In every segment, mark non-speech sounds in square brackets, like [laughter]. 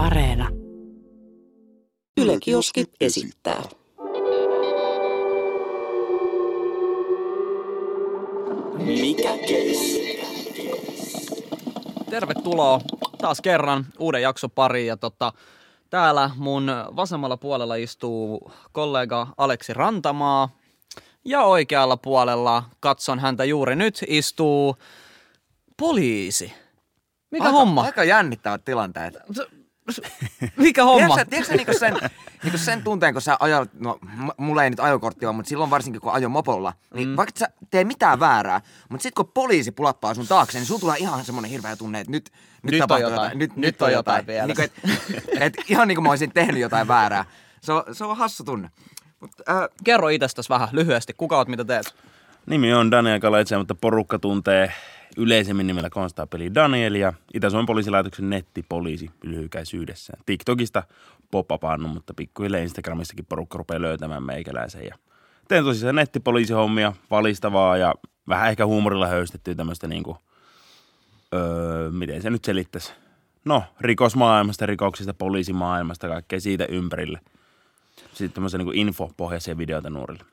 Areena. Yle Kioski esittää. Mikä keissi? Tervetuloa taas kerran uuden jakso pariin ja tota, täällä mun vasemmalla puolella istuu kollega Aleksi Rantamaa ja oikealla puolella, katson häntä juuri nyt, istuu poliisi. Mikä aika, homma? Aika jännittävät tilanteet. [laughs] Mikä homma? Tiedätkö, tiedätkö niinku sen, niinku sen tunteen, kun sä ajat, no mulla ei nyt ajokortti ole, mutta silloin varsinkin kun ajo mopolla, niin mm. vaikka sä tee mitään väärää, mutta sit kun poliisi pulappaa sun taakse, niin sun tulee ihan semmonen hirveä tunne, että nyt, nyt, Nyt on tapahtuu jotain. Nyt, Nyt on jotain vielä. Niinku, et, et, ihan niin kuin mä olisin tehnyt jotain väärää. Se on, se on hassu tunne. Mut, äh, Kerro itsestäsi vähän lyhyesti. Kuka oot, mitä teet? Nimi on Daniel Kaletse, mutta porukka tuntee yleisemmin nimellä konstaapeli Daniel ja Itä-Suomen poliisilaitoksen nettipoliisi lyhykäisyydessään. TikTokista pop mutta pikkuhiljaa Instagramissakin porukka rupeaa löytämään meikäläisen. Ja teen tosissaan nettipoliisihommia, valistavaa ja vähän ehkä huumorilla höystettyä tämmöistä niinku, öö, miten se nyt selittäisi? No, rikosmaailmasta, rikoksista, poliisimaailmasta, kaikkea siitä ympärille. Sitten tämmöisiä niinku infopohjaisia videoita nuorille.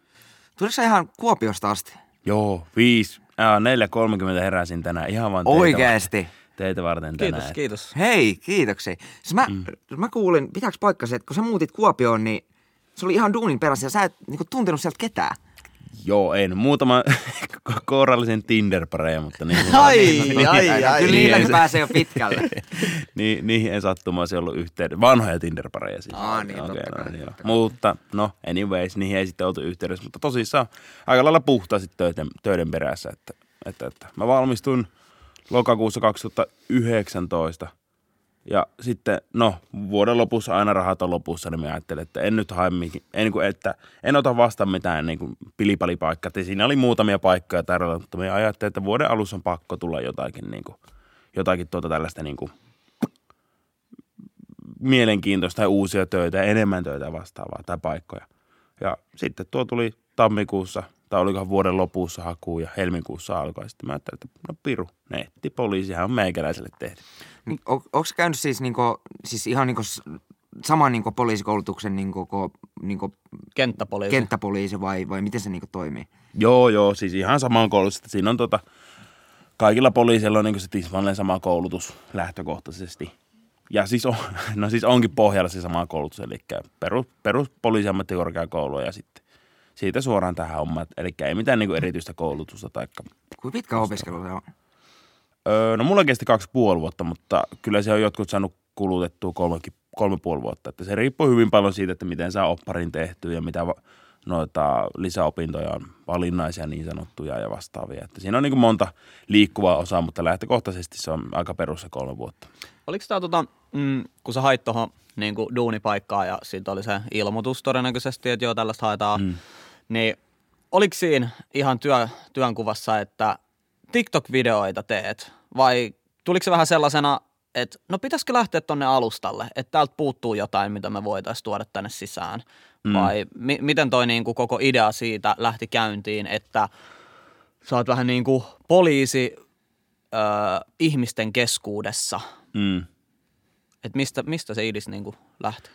tuliko sä ihan Kuopiosta asti? Joo, viisi, ää, 4.30 heräsin tänään ihan vaan teitä, Oikeesti? teitä varten Kiitos, tänään. kiitos. Hei, kiitoksia. Siis mä, mm. mä kuulin, pitääkö paikkansa, että kun sä muutit Kuopioon, niin se oli ihan duunin perässä ja sä et niinku, tuntenut sieltä ketään. Joo, en. Muutama kourallisen tinder mutta niin, Ai, ai, ai. Kyllä niin, niilläkin se- pääsee jo pitkälle. [laughs] niin, niihin en sattumaisi ollut yhteydessä. Vanhoja tinder siis. Aa, niin, Okei, totta no, kai, niin, totta Mutta no, anyways, niihin ei sitten oltu yhteydessä. Mutta tosissaan aika lailla puhtaasti töiden, töiden perässä. Että, että, että. Mä valmistuin lokakuussa 2019. Ja sitten, no, vuoden lopussa aina rahat on lopussa, niin mä ajattelin, että en nyt hae mihin, en, kuin, että en ota vastaan mitään niin kuin pilipalipaikkaa. Että Siinä oli muutamia paikkoja tarjolla, mutta mä ajattelin, että vuoden alussa on pakko tulla jotakin, niin kuin, jotakin tuota tällaista niin kuin, mielenkiintoista tai uusia töitä ja enemmän töitä vastaavaa tai paikkoja. Ja sitten tuo tuli tammikuussa, tai olikohan vuoden lopussa haku ja helmikuussa alkoi. Sitten mä ajattelin, että no piru, nettipoliisihan on meikäläiselle tehty. Niin, on, onko käynyt siis, niinku, siis ihan niinku, saman niinku, poliisikoulutuksen niinku, ko, niinku, Kenttäpoliisi. kenttäpoliisi vai, vai miten se niinku, toimii? Joo, joo, siis ihan samaan koulutus. että Siinä on tota, kaikilla poliisilla on niin se tismalleen sama koulutus lähtökohtaisesti. Ja siis, on, [laughs] no siis onkin pohjalla se sama koulutus, eli perus, perus poliisiammattikorkeakoulu ja sitten siitä suoraan tähän hommaan. Eli ei mitään niin erityistä koulutusta taikka Kuinka pitkä opiskelu se on? Öö, no mulla kesti kaksi puoli vuotta, mutta kyllä se on jotkut saanut kulutettua kolmekin, kolme puoli vuotta. Että se riippuu hyvin paljon siitä, että miten saa opparin tehty ja mitä noita lisäopintoja on valinnaisia niin sanottuja ja vastaavia. Että siinä on niin monta liikkuvaa osaa, mutta lähtökohtaisesti se on aika perus se kolme vuotta. Oliko tämä tota, mm, kun sä hait tuohon niin duunipaikkaa ja siitä oli se ilmoitus todennäköisesti, että joo tällaista haetaan, mm. niin oliko siinä ihan työ, työnkuvassa, että TikTok-videoita teet vai tuliko se vähän sellaisena, että no pitäisikö lähteä tonne alustalle, että täältä puuttuu jotain, mitä me voitaisiin tuoda tänne sisään mm. vai mi- miten toi niin kuin koko idea siitä lähti käyntiin, että sä oot vähän niin kuin poliisi ö, ihmisten keskuudessa – Mm. että mistä, mistä se idis niinku lähti?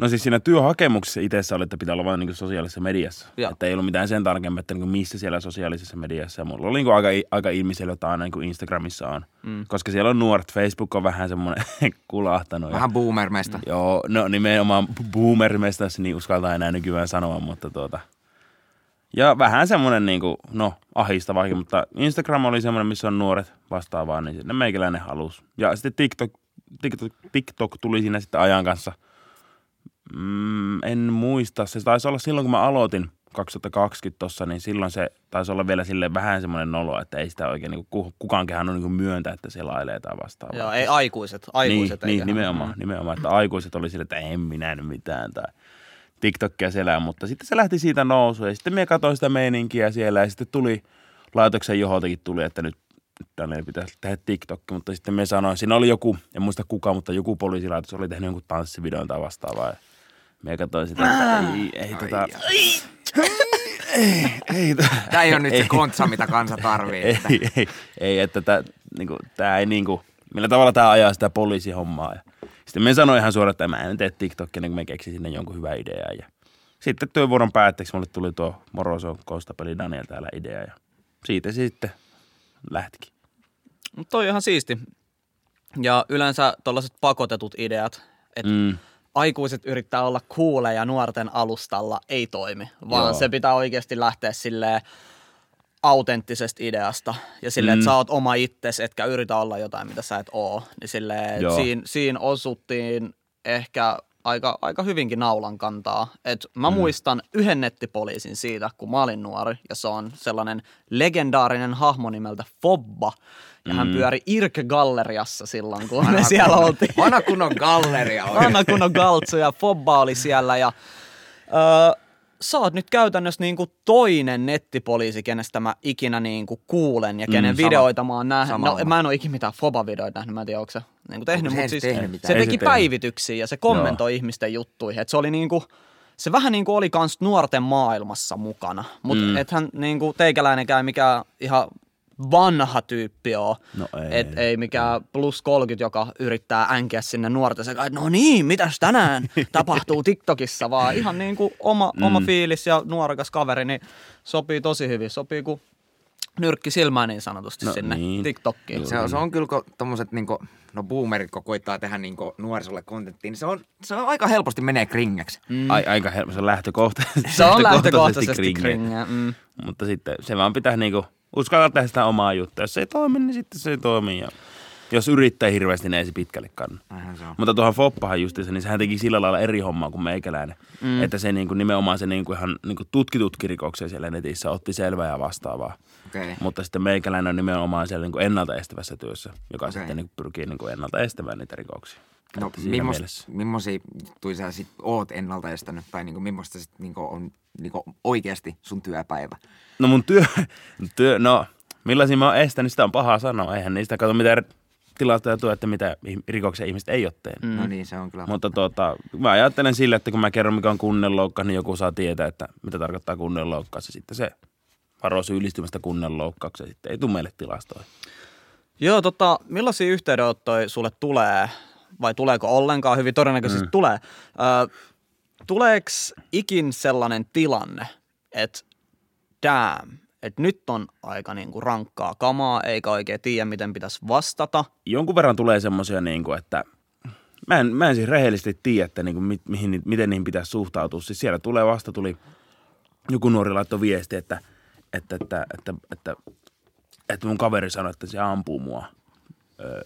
No siis siinä työhakemuksessa itsessä oli, että pitää olla vain niin sosiaalisessa mediassa. Joo. Että ei ollut mitään sen tarkemmin, että niin missä siellä sosiaalisessa mediassa. Ja mulla oli niin aika, aika ilmiselvä, aina niin Instagramissa on. Mm. Koska siellä on nuoret. Facebook on vähän semmoinen [laughs] kulahtanut. ja- Vähän boomer-mesta. Joo, no nimenomaan boomerimestassa niin uskaltaa enää nykyään sanoa, mutta tuota. Ja vähän semmoinen niin kuin, no ahistavaakin, mutta Instagram oli semmoinen, missä on nuoret vastaavaa, niin sinne meikäläinen halus. Ja sitten TikTok, TikTok, TikTok tuli siinä sitten ajan kanssa. Mm, en muista, se taisi olla silloin, kun mä aloitin 2020 tossa, niin silloin se taisi olla vielä sille vähän semmoinen nolo, että ei sitä oikein niin kuin, kukaan kehannut niin kuin myöntää, että se lailee tai vastaavaa. Joo, ei aikuiset. aikuiset niin, eikä. niin, nimenomaan, nimenomaan, että aikuiset oli sille, että en minä nyt mitään tai TikTokia selää, mutta sitten se lähti siitä nousuun ja sitten minä katsoin sitä meininkiä siellä ja sitten tuli laitoksen johontakin tuli, että nyt nyt tänne pitäisi tehdä TikTok, mutta sitten me sanoin, siinä oli joku, en muista kuka, mutta joku poliisilaitos oli tehnyt jonkun tanssivideon tai vastaavaa. Me katsoin sitä, että ei, ei tota, ei, ei, Tämä ei ole nyt se kontsa, mitä kansa tarvii. ei, että- ei, ei, että tämä niinku, tää ei niinku, millä tavalla tämä ajaa sitä poliisihommaa. Ja Sitten me sanoin ihan suoraan, että mä en tee TikTokia, niin kun me keksin sinne jonkun hyvän ideaa. Ja sitten työvuoron päätteeksi mulle tuli tuo Moroso Kostapeli Daniel täällä idea ja siitä se sitten lähtikin. Mutta toi on ihan siisti. Ja yleensä tällaiset pakotetut ideat, että Mm. Aikuiset yrittää olla kuuleja nuorten alustalla, ei toimi. Vaan Joo. se pitää oikeasti lähteä silleen autenttisesta ideasta. Ja silleen, Mm. että sä oot oma itses, etkä yritä olla jotain, mitä sä et oo. Niin silleen, siinä, siinä osuttiin ehkä aika, aika hyvinkin naulan kantaa. Et mä mm. muistan yhden nettipoliisin siitä, kun mä olin nuori, ja se on sellainen legendaarinen hahmo nimeltä Fobba. Ja mm. hän pyöri Irke Galleriassa silloin, kun me siellä oltiin. Vanha kunnon galleria oli. Anna kunnon galtsu ja Fobba oli siellä ja öö, sä oot nyt käytännössä niinku toinen nettipoliisi, kenestä mä ikinä niinku kuulen ja kenen Mm, mm, videoita mä oon nähnyt. sama No mä en ole ikinä mitään Foba-videoita nähnyt, mä en tiedä, onko se niinku tehnyt, Onko se mutta siis tehnyt se teki se tehnyt. päivityksiä ja se kommentoi Joo. ihmisten juttuihin. Et se oli niinku, se vähän niinku oli kans nuorten maailmassa mukana, mutta Mm. ethän niinku teikäläinenkään mikään ihan vanha tyyppi oo. No ei. Et ei mikään plus 30, joka yrittää änkeä sinne nuorten että no niin, mitäs tänään [laughs] tapahtuu TikTokissa, vaan ihan niin kuin oma, mm. oma fiilis ja nuorekas kaveri, niin sopii tosi hyvin. Sopii kuin nyrkki silmään niin sanotusti No sinne niin. niin. TikTokkiin. Se on, se on kyllä, kun tommoset niinku, no boomerit, kun koittaa tehdä niinku nuorisolle kontenttia, niin se on, se on aika helposti menee kringäksi. Mm. Ai, aika helppo, se on lähtökohtaisesti, Se on lähtökohtaisesti kringe. kringeä. Mm. Mutta sitten se vaan pitää niinku uskalla tehdä sitä omaa juttua. Jos se ei toimi, niin sitten se ei toimi. Ja jos yrittää hirveästi, niin ei se pitkälle kanna. Näinhän se. Mutta tuohon Foppahan justiinsa, niin sehän teki sillä lailla eri hommaa kuin meikäläinen. Mm. Että se niinku, nimenomaan se niinku ihan niinku tutkitutkin rikoksia siellä netissä otti selvää ja vastaavaa. Okei. Mutta sitten meikäläinen on nimenomaan siellä niinku ennaltaestävässä työssä, joka Okei. sitten niinku pyrkii niinku ennalta estämään niitä rikoksia. No, millaisia juttuja sä sit oot ennalta estänyt, tai niinku, millaista sit niinku on niinku oikeasti sun työpäivä? No mun työ, [laughs] työ no millaisia mä oon estänyt, sitä on paha sanoa. Eihän niistä kato mitään tilastoja tuo, että mitä rikoksia ihmiset ei ole tehnyt. Mm. No niin, se on kyllä. Mutta tota, mä ajattelen sille, että kun mä kerron mikä on kunnianloukkaus, niin joku saa tietää, että mitä tarkoittaa kunnianloukkaus. Ja sitten se varo syyllistymästä kunnianloukkaukseen. Sitten ei tule meille tilastoja. Joo, tota, millaisia yhteydenottoja sulle tulee, vai tuleeko ollenkaan? Hyvin todennäköisesti mm. tulee. Ö, tuleeko ikin sellainen tilanne, että damn, että nyt on aika niinku rankkaa kamaa, eikä oikein tiedä, miten pitäisi vastata. Jonkun verran tulee semmoisia, niin kuin, että mä en, mä en siis rehellisesti tiedä, että niin kuin, mi, mihin, miten niihin pitäisi suhtautua. Siis siellä tulee vasta tuli, joku nuori laittoi viesti, että, että, että, että, että, että mun kaveri sanoi, että se ampuu mua, ö,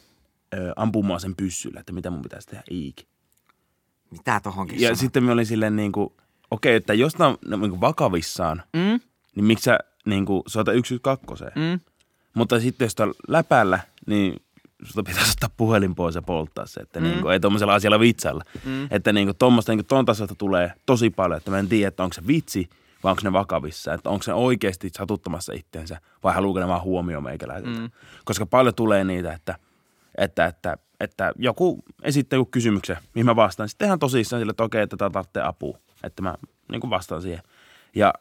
ö, ampuu mua sen pyssyllä, että mitä mun pitäisi tehdä iiki. Mitä tohonkin Ja sanot? sitten mä olin silleen niin kuin, okei, että jos nämä on niin kuin vakavissaan, Mm? niin miksi sä niin kuin, soita 112? Mm? Mutta sitten jos on läpällä, niin sulta pitäisi [laughs] ottaa puhelin pois ja polttaa se, että mm. niin kuin, ei tuommoisella asialla vitsalla. Mm. Että niin kuin, tuommoista niin kuin, ton tasolta tulee tosi paljon, että mä en tiedä, että onko se vitsi vai onko ne vakavissa. Että onko se oikeasti satuttamassa itteensä vai haluuko ne vaan huomioon meikäläiseltä. Mm. Koska paljon tulee niitä, että, että, että, että joku esittää joku kysymyksen, mihin mä vastaan. Sitten ihan tosissaan sille, että okei, että tämä tarvitsee apua. Että mä niin kuin vastaan siihen. Ja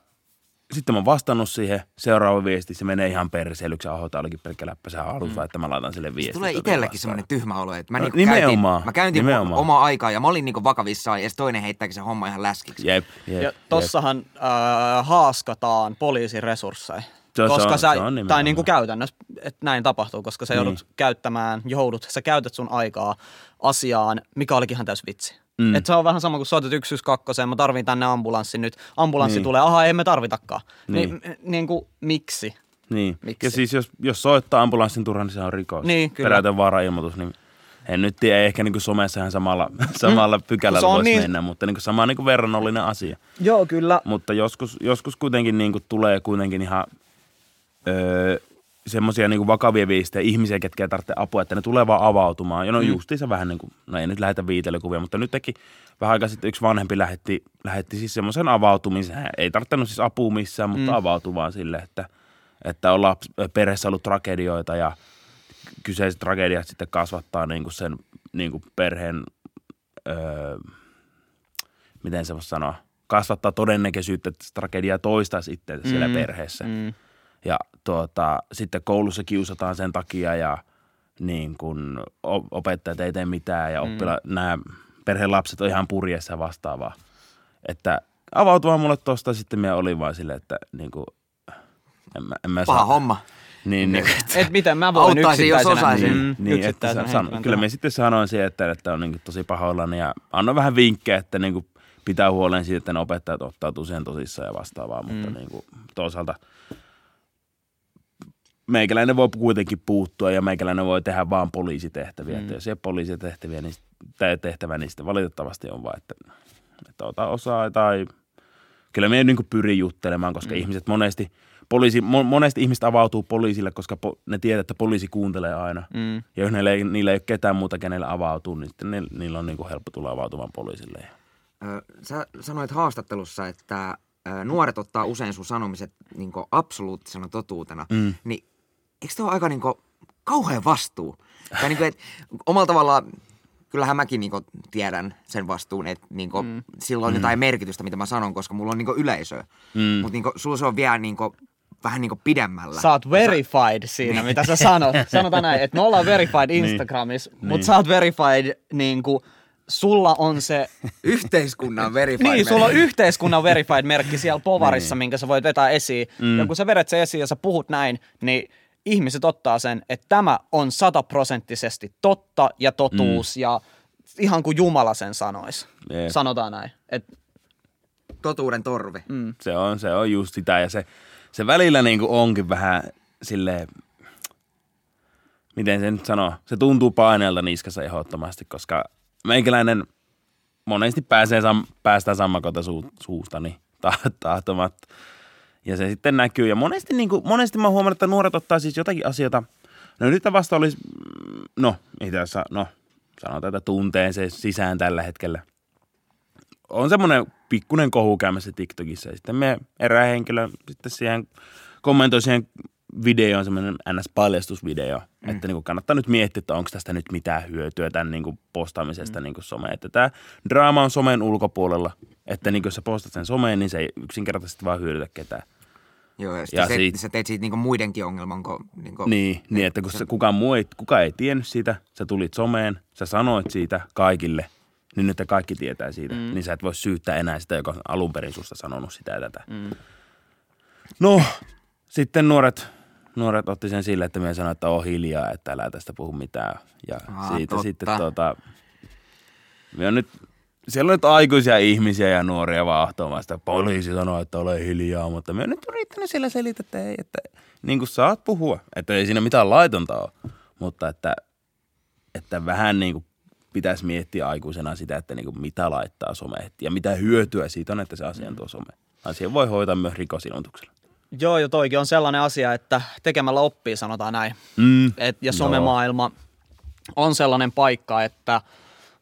sitten mä oon vastannut siihen, seuraava viesti, se menee ihan perseilyksi, aho, tää olikin pelkkä läppä, sä haluat mm. että mä laitan sille viestin. Tulee tota itsellekin vastaan. semmoinen tyhmä olo, että mä, No, niinku nimenomaan, käytin, mä käyntin nimenomaan. omaa aikaa ja mä olin niinku vakavissaan ja toinen heittääkin se homma ihan läskiksi. Jep, jep, Ja jep. tossahan äh, haaskataan poliisin resursseja. Koska se on- sä, se on nimenomaan. tai niin kuin käytännössä, että näin tapahtuu, koska sä Niin. joudut käyttämään, joudut, sä käytät sun aikaa asiaan, mikä olikin ihan täys vitsi. Mm. Mm. Et se on vähän sama kuin soitat 112, mä tarvin tänne ambulanssin nyt. Ambulanssi Niin. tulee, aha, ei me tarvitakaan. Niin. Niin, niin, kuin, miksi? Niin. Miksi? Ja siis jos, jos soittaa ambulanssin turhaan, niin se on rikos. Niin, kyllä. Perätön vaara-ilmoitus, niin en nyt tiedä, ehkä niin kuin somessa ihan samalla, [laughs] samalla pykälällä voisi niin- mennä, mutta niin kuin sama niin kuin verrannollinen asia. Joo, kyllä. Mutta joskus, joskus kuitenkin niin kuin tulee kuitenkin ihan öö, semmoisia niin vakavia viestejä, ihmisiä, ketkä ei tarvitse apua, että ne tulee vaan avautumaan. Ja no mm. justiinsa vähän niin kuin, no ei nyt lähetä viitelykuvia, mutta nyt teki vähän aikaa sitten yksi vanhempi lähetti, lähetti siis semmoisen avautumisen. Hän Ei tarvittanut siis apua missään, mutta mm. avautui vaan sille, että, että on laps, perheessä ollut tragedioita ja kyseiset tragediat sitten kasvattaa niin kuin sen niin kuin perheen, öö, miten se voisi sanoa, kasvattaa todennäköisyyttä, että tragedia toistaisi itse siellä Mm, perheessä. Mm. Ja tuota, sitten koulussa kiusataan sen takia ja niin kun opettajat ei tee mitään ja oppila, mm. nämä perheen lapset on ihan purjeessa ja vastaavaa. Että avautumaan mulle tosta sitten minä olin vaan silleen, että niin kuin, en mä, en mä Paha saa. homma. Niin, niin, [laughs] Et miten mä voin Auttaisin, jos osaisin. mm, niin että san, kyllä me sitten sanoin siihen, että, että on niin tosi pahoillani ja annoin vähän vinkkejä, että niin pitää huolen siitä, että ne opettajat ottautuu siihen tosissaan ja vastaavaa, mutta niin kuin, toisaalta meikäläinen voi kuitenkin puuttua ja meikäläinen voi tehdä vaan poliisitehtäviä. Mm. Että jos ei ole poliisitehtäviä, niin, tai tehtävä, niin sitten valitettavasti on vaan, että, että ota osaa tai kyllä me niin pyrin juttelemaan, koska mm. ihmiset monesti, poliisi, mo- monesti ihmiset avautuu poliisille, koska po, ne tietää, että poliisi kuuntelee aina. Mm. Ja jos niillä ei, niillä ei ole ketään muuta, kenelle avautuu, niin sitten ne, niillä on niin kuin helppo tulla avautumaan poliisille. Ö, Sä sanoit haastattelussa, että nuoret ottaa usein sun sanomiset niin absoluuttisena totuutena. Mm. Niin eikö se ole aika niin kauhean vastuu? Tai niin kuin, et, omalla tavallaan, kyllähän mäkin niin tiedän sen vastuun, että niin mm. sillä on jotain merkitystä, mitä mä sanon, koska mulla on niin yleisöä. Mm. Mutta niin sulla se on vielä niin vähän niin pidemmällä. Sä oot verified siinä, mitä sä sanot. [laughs] Sanotaan näin, että me ollaan verified Instagramissa, niin. mutta sä oot verified niin kuin, sulla on se, [laughs] Yhteiskunnan verified. niin, sulla on merkki. yhteiskunnan verified-merkki siellä [laughs] povarissa, minkä sä voit vetää esiin. Mm. Ja kun sä vedät sen esiin ja sä puhut näin, niin ihmiset ottaa sen, että tämä on sataprosenttisesti totta ja totuus mm. ja ihan kuin Jumala sen sanoisi. Jep. Sanotaan näin. Et, Totuuden torvi. mm. Se on, se on just sitä ja se, se välillä niin kuin onkin vähän silleen, miten se nyt sanoo, se tuntuu paineelta niskassa ehdottomasti, koska meikäläinen monesti pääsee sam, päästään sammakota su, suustani ta, tahtomatta. Ja se sitten näkyy. Ja monesti, niin kuin, monesti mä huomannut, että nuoret ottaa siis jotakin asioita. No nyt vasta olisi, mm, no itse asiassa, no sanotaan, että tuntee se sisään tällä hetkellä. On semmoinen pikkuinen kohu käymässä TikTokissa. Ja sitten me erää henkilö sitten siihen kommentoi siihen videoon semmoinen NS-paljastusvideo, mm. että niin kannattaa nyt miettiä, että onko tästä nyt mitään hyötyä tämän niin postaamisesta mm. niin someen. Että tämä draama on somen ulkopuolella, että niin jos sä postat sen someen, niin se ei yksinkertaisesti vaan hyödytä ketään. Joo, ja, Ja se, siitä- sä teet siitä niinku muidenkin ongelman. Kun, niinku, Niin, niin että kun se, kukaan muu ei, kukaan ei tiennyt siitä, sä tulit someen, sä sanoit siitä kaikille, niin nyt kaikki tietää siitä. Mm. Niin sä et voi syyttää enää sitä, joka on alun perin susta sanonut sitä ja tätä. Mm. No, sitten nuoret, nuoret otti sen sille, että me sanoin, että on hiljaa, että älä tästä puhu mitään. Ja Aa, siitä totta. sitten tota, me on nyt, siellä on nyt aikuisia ihmisiä ja nuoria vaahtoamaan sitä. Poliisi sanoo, että ole hiljaa, mutta me on nyt yrittänyt siellä selittää, että ei, että niin kuin saat puhua. Että ei siinä mitään laitonta ole, mutta että, että vähän niin kuin pitäisi miettiä aikuisena sitä, että niin kuin mitä laittaa someen ja mitä hyötyä siitä on, että se asia on tuo some. Asia voi hoitaa myös rikosilmoituksella. Joo, ja toikin on sellainen asia, että tekemällä oppii, sanotaan näin. Mm. Et, ja somemaailma on sellainen paikka, että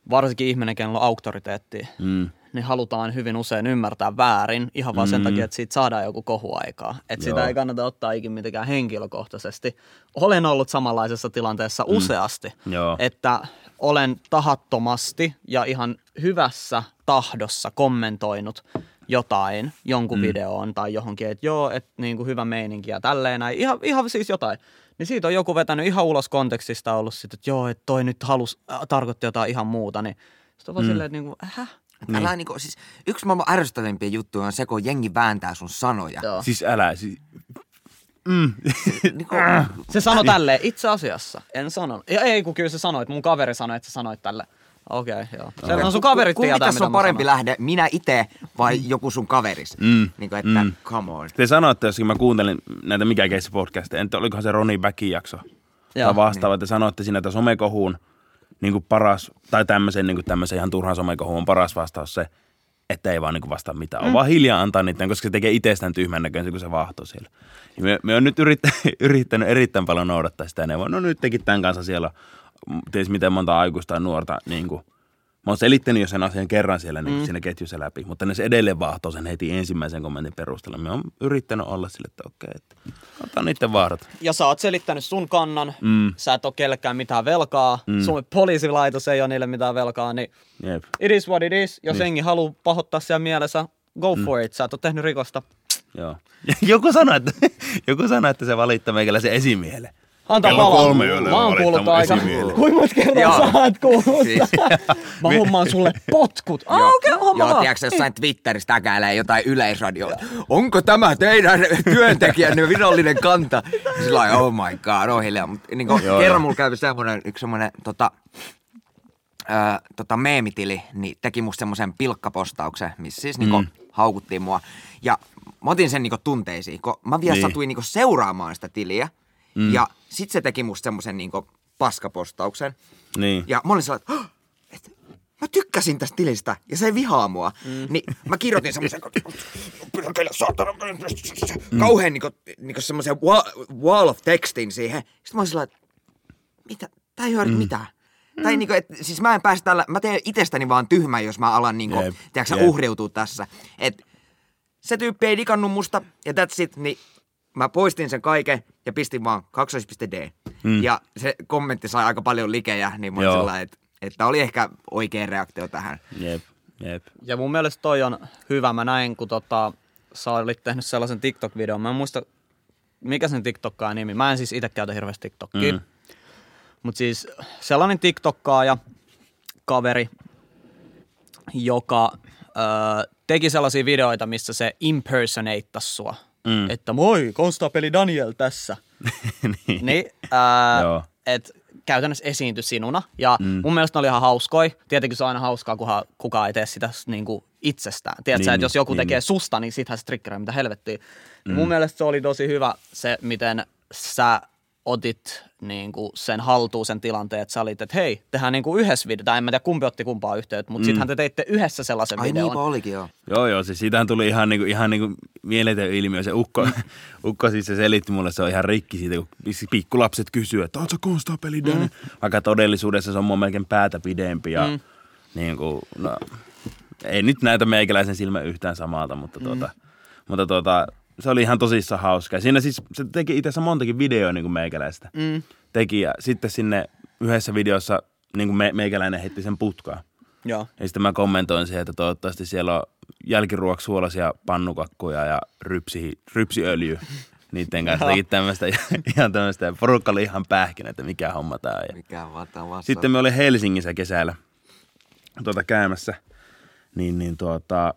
varsinkin ihminen, kenellä on auktoriteetti, Mm. niin halutaan hyvin usein ymmärtää väärin ihan vaan sen Mm. takia, että siitä saadaan joku kohuaikaa. Että sitä ei kannata ottaa ikin mitenkään henkilökohtaisesti. Olen ollut samanlaisessa tilanteessa mm. useasti, Joo. että olen tahattomasti ja ihan hyvässä tahdossa kommentoinut jotain jonkun mm. videoon tai johonkin, että joo, että niin kuin hyvä meininki ja tälleen näin. Ihan, ihan siis jotain. Niin siitä on joku vetänyt ihan ulos kontekstista ollut sitten, että joo, että toi nyt halus, äh, tarkoitti jotain ihan muuta. Niin sitten on vaan mm. silleen, että niin kuin, häh? Niin. Älä niinku, siis yksi maailman ärsyttävimpiä juttuja on se, kun jengi vääntää sun sanoja. Joo. Siis älä, siis, mm. [laughs] Niinku, Se sanoi tälleen, itse asiassa, en sanonut. Ja ei, kun kyllä se sanoi, että mun kaveri sanoi, että sä sanoit tälle. Okei, okay, joo. Se on sun kaverit Kumpi tietää, tässä mitä on mä parempi sanon. lähde, minä itse vai joku sun kaveris? Mm. Niinku, että Mm. come on. Te sanoitte, jos mä kuuntelin näitä Mikä keissi podcasteja, en tiedä, olikohan se Roni Backin jakso Joo. tai vastaava, te sanoitte siinä, että somekohuun niin kuin paras, tai tämmöisen, niin kuin tämmöisen ihan turhan somekohuun on paras vastaus se, että ei vaan niin kuin vastaa mitään. On vaan hiljaa antaa niiden, koska se tekee itsestään tyhmän näköisen, kun se vahtoo siellä. Ja me, me on nyt yrittänyt, [laughs] yrittänyt erittäin paljon noudattaa sitä neuvoa. No nyt tekin tämän kanssa siellä, ties miten monta aikuista ja nuorta, niin kuin, Mä oon selittänyt jo sen asian kerran siellä niin mm. siinä ketjussa läpi, mutta ne se edelleen vahtoo sen heti ensimmäisen kommentin perusteella. Me on yrittänyt olla sille, että okei, että otan niiden vahdot. Ja sä oot selittänyt sun kannan, Mm. sä et oo kellekään mitään velkaa, mm. Suomen poliisilaitos ei ole niille mitään velkaa, niin Jep. it is what it is. Jos jengi haluaa pahoittaa siellä mielessä, go for it. Sä et oo tehnyt rikosta. Joo. [laughs] Joku sanoi, että, [laughs] joku sanoi, että se valittaa meikäläisen esimiehelle. Antaa Kello palaa. kolme yöllä Mä oon kuullut aika. Kuinka monta kertaa sä oot kuullut? Siis- Mä hommaan sulle potkut. Ah, okei, okay, homma Joo, tiedätkö jossain Twitterissä täkäilee jotain yleisradioa. Onko tämä teidän työntekijänne virallinen kanta? Sillä lailla, oh my god, on hiljaa. Mut, niin kuin, Joo, kerran joo. mulla kävi semmoinen, yksi semmoinen tota, ö, tota meemitili, niin teki musta semmoisen pilkkapostauksen, missä siis niinku Mm. haukuttiin mua. Ja mä otin sen niinku tunteisiin, kun mä vielä Niin. satuin niinku seuraamaan sitä tiliä. Mm. Ja sit se teki musta semmoisen niinku paskapostauksen. Niin. Ja mä olin sellainen, että, "Hah, et, mä tykkäsin tästä tilistä ja se ei vihaa mua. Mm. Niin mä kirjoitin semmoisen, [laughs] pyrkele saatana, mm. kauhean niinku, niinku semmoisen wall, wall of textin siihen. Sitten mä olin sellainen, että mitä, tää ei hyödy mm. mitään. Tai niinku, et, siis mä en pääse tällä, mä teen itsestäni vaan tyhmän, jos mä alan niinku, Jep, tiedätkö, jep. uhriutua tässä. Et se tyyppi ei digannut musta ja that's it, niin mä poistin sen kaiken ja pistin vaan kaksois.d. Mm. Ja se kommentti sai aika paljon likejä, niin mä sellainen, että, että oli ehkä oikea reaktio tähän. Jep, jep. Ja mun mielestä toi on hyvä. Mä näin, kun tota, sä olit tehnyt sellaisen TikTok-videon. Mä en muista, mikä sen TikTokkaa nimi. Mä en siis itse käytä hirveästi TikTokia. Mm. Mutta siis sellainen TikTokkaaja, kaveri, joka ö, teki sellaisia videoita, missä se impersonattas sua. Mm. Että moi, konstapeli Daniel tässä. [laughs] niin. Niin, ää, Joo. et käytännössä esiintyi sinuna. Ja mm. mun mielestä ne oli ihan hauskoi. Tietenkin se on aina hauskaa, kunhan kukaan ei tee sitä niin kuin itsestään. Tiedätkö, Niin, niin, että jos joku niin. tekee susta, niin sittenhän se mitä helvettiä. Mm. Mun mielestä se oli tosi hyvä se, miten sä otit niin kuin sen haltuun sen tilanteen, että sä olit, että hei, tehdään niin kuin yhdessä video, tai en mä tiedä kumpi otti kumpaa yhteyttä, mutta mm. sittenhän te teitte yhdessä sellaisen Ai videon. niinpä olikin joo. Joo, joo, siis siitähän tuli ihan niinku, ihan niinku mieletön ilmiö. Se ukko, [laughs] ukko siis se selitti mulle, se on ihan rikki siitä, kun pikkulapset kysyy, että oot sä konstapeli? Mm. Vaikka todellisuudessa se on mua melkein päätä pidempi ja mm. niin kuin, no, ei nyt näytä meikäläisen silmä yhtään samalta, mutta, mm. tuota, mutta tuota, se oli ihan tosissaan hauska. Siinä siis se teki itse asiassa montakin videoa niin kuin meikäläistä. Mm. Teki ja sitten sinne yhdessä videossa niin kuin me, meikäläinen heitti sen putkaan. Joo. Ja sitten mä kommentoin siihen, että toivottavasti siellä on jälkiruoksuolaisia pannukakkuja ja rypsi, rypsiöljy. [laughs] Niiden kanssa teki tämmöistä, ihan tämmöistä. Porukka oli ihan pähkinä, että mikä homma tää on. Mikä. Sitten me oli Helsingissä kesällä tuota käymässä. Niin, niin tuota,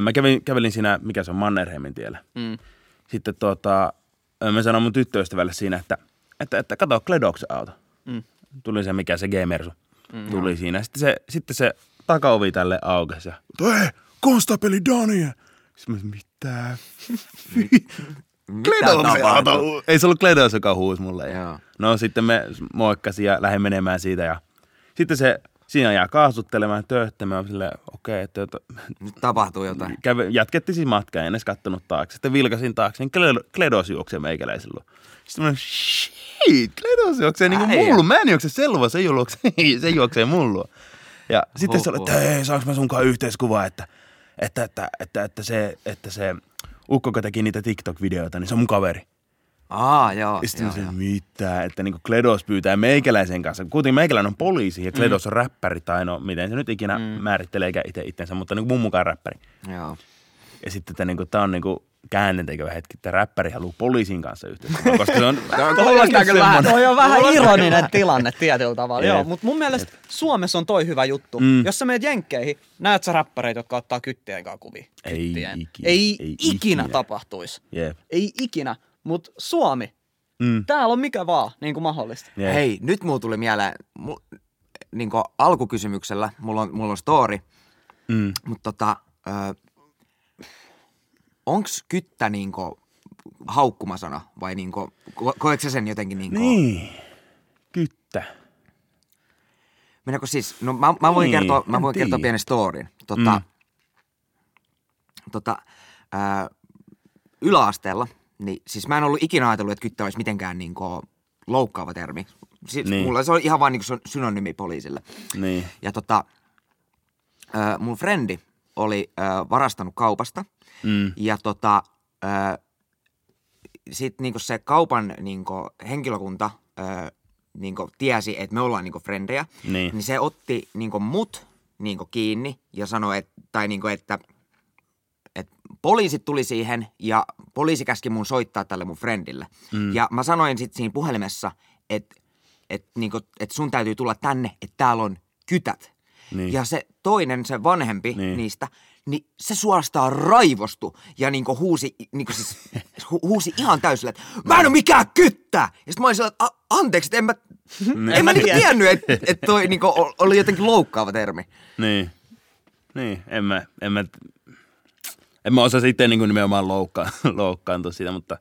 mä kävin, kävelin siinä, mikä se on, Mannerheimin tiellä. Mm. Sitten tuota, ö, mä sanoin mun tyttöystävälle siinä, että, että, että kato Kledoksen auto. Mm. Tuli se, mikä se G-Mersu. Mm. Tuli siinä. Sitten se, sitten se takaovi tälle aukesi. Ja, Hei, konstapeli Daniel! Sitten mä, mitä? Mitä Kledoksen auto. Ei se ollut Kledos, joka huusi mulle. Ja- Joo. No sitten me moikkasin ja lähdin menemään siitä ja sitten se siinä jää kaasuttelemaan tööttämään silleen, okei, okay, että, että Nyt tapahtuu jotain. käve, jatkettiin siis matkaa, en edes kattonut taakse. Sitten vilkasin taakse, niin Kle- Kledos juoksee meikäläisellä. Sitten mä shit, Kledos juoksee niin kuin mullu. Mä en juokse selva, se, juoksee, [laughs] se juoksee mullu. Ja sitten se oli, että hei, saanko mä sunkaan yhteiskuvaa, että, että, että, että, että, se, että se ukko, joka teki niitä TikTok-videoita, niin se on mun kaveri. Aa, joo. Ja sitten joo, mä joo. mitä, että niinku Kledos pyytää meikäläisen kanssa. Kuitenkin meikäläinen on poliisi ja Kledos on räppäri tai no miten se nyt ikinä mm. määritteleekään itse itsensä, mutta niinku mun mukaan räppäri. Joo. Ja sitten että niinku, tää on niinku käännetekevä hetki, että räppäri haluaa poliisin kanssa yhteistyötä, koska se on... [laughs] Kuulostaa kyllä vähän. Toi on vähän ironinen tilanne tietyllä tavalla. Joo, mutta mun mielestä Suomessa on toi hyvä juttu. Mm. Jos sä meet jenkkeihin, näet sä räppäreitä, jotka ottaa kyttien kanssa kuvia. Ei ikinä, Ei, ei ikinä, ikinä. tapahtuisi. Ei ikinä. Mutta Suomi, Mm. täällä on mikä vaan niin kuin mahdollista. Jep. Hei, nyt mulla tuli mieleen, mu, niin alkukysymyksellä, mulla on, mulla on story, Mm. mutta tota, ö, onks kyttä niinku haukkumasana vai niinku, ko, koetko sen jotenkin niinku? Niin. Kyttä. Mennäänkö siis, no mä, mä voin Niin, kertoa, mä voin kertoa pienen storin. Tota, Mm. mm. tota, ää, yläasteella, niin siis mä en ollut ikinä ajatellut, että kyttä olisi mitenkään niinku loukkaava termi. Siis Niin. niin. Mulla se on ihan vaan niinku syn- synonyymi poliisille. Niin. Ja tota, ää, mun frendi oli ää, varastanut kaupasta Mm. ja tota, sitten niinku se kaupan niinku henkilökunta ää, niinku tiesi, että me ollaan niinku frendejä, Niin. niin se otti niinku mut niinku kiinni ja sanoi, että, tai niinku, että et poliisit tuli siihen ja poliisi käski mun soittaa tälle mun friendille. Mm. Ja mä sanoin sitten siinä puhelimessa, että et, niinku, et sun täytyy tulla tänne, että täällä on kytät. Niin. Ja se toinen, se vanhempi Niin. niin. niistä, niin se suorastaan raivostui ja niinku huusi, niinku siis, [laughs] hu, huusi ihan täysillä, että mä en ole mikään kyttä! Ja sitten mä olin sillä, että "A- anteeksi, että en mä, en mä niinku [laughs] tiennyt, että et toi niinku oli jotenkin loukkaava termi. Niin. Niin, en mä, en mä, en mä osaa sitten niin nimenomaan loukkaa, [laughs] loukkaantua siitä, mutta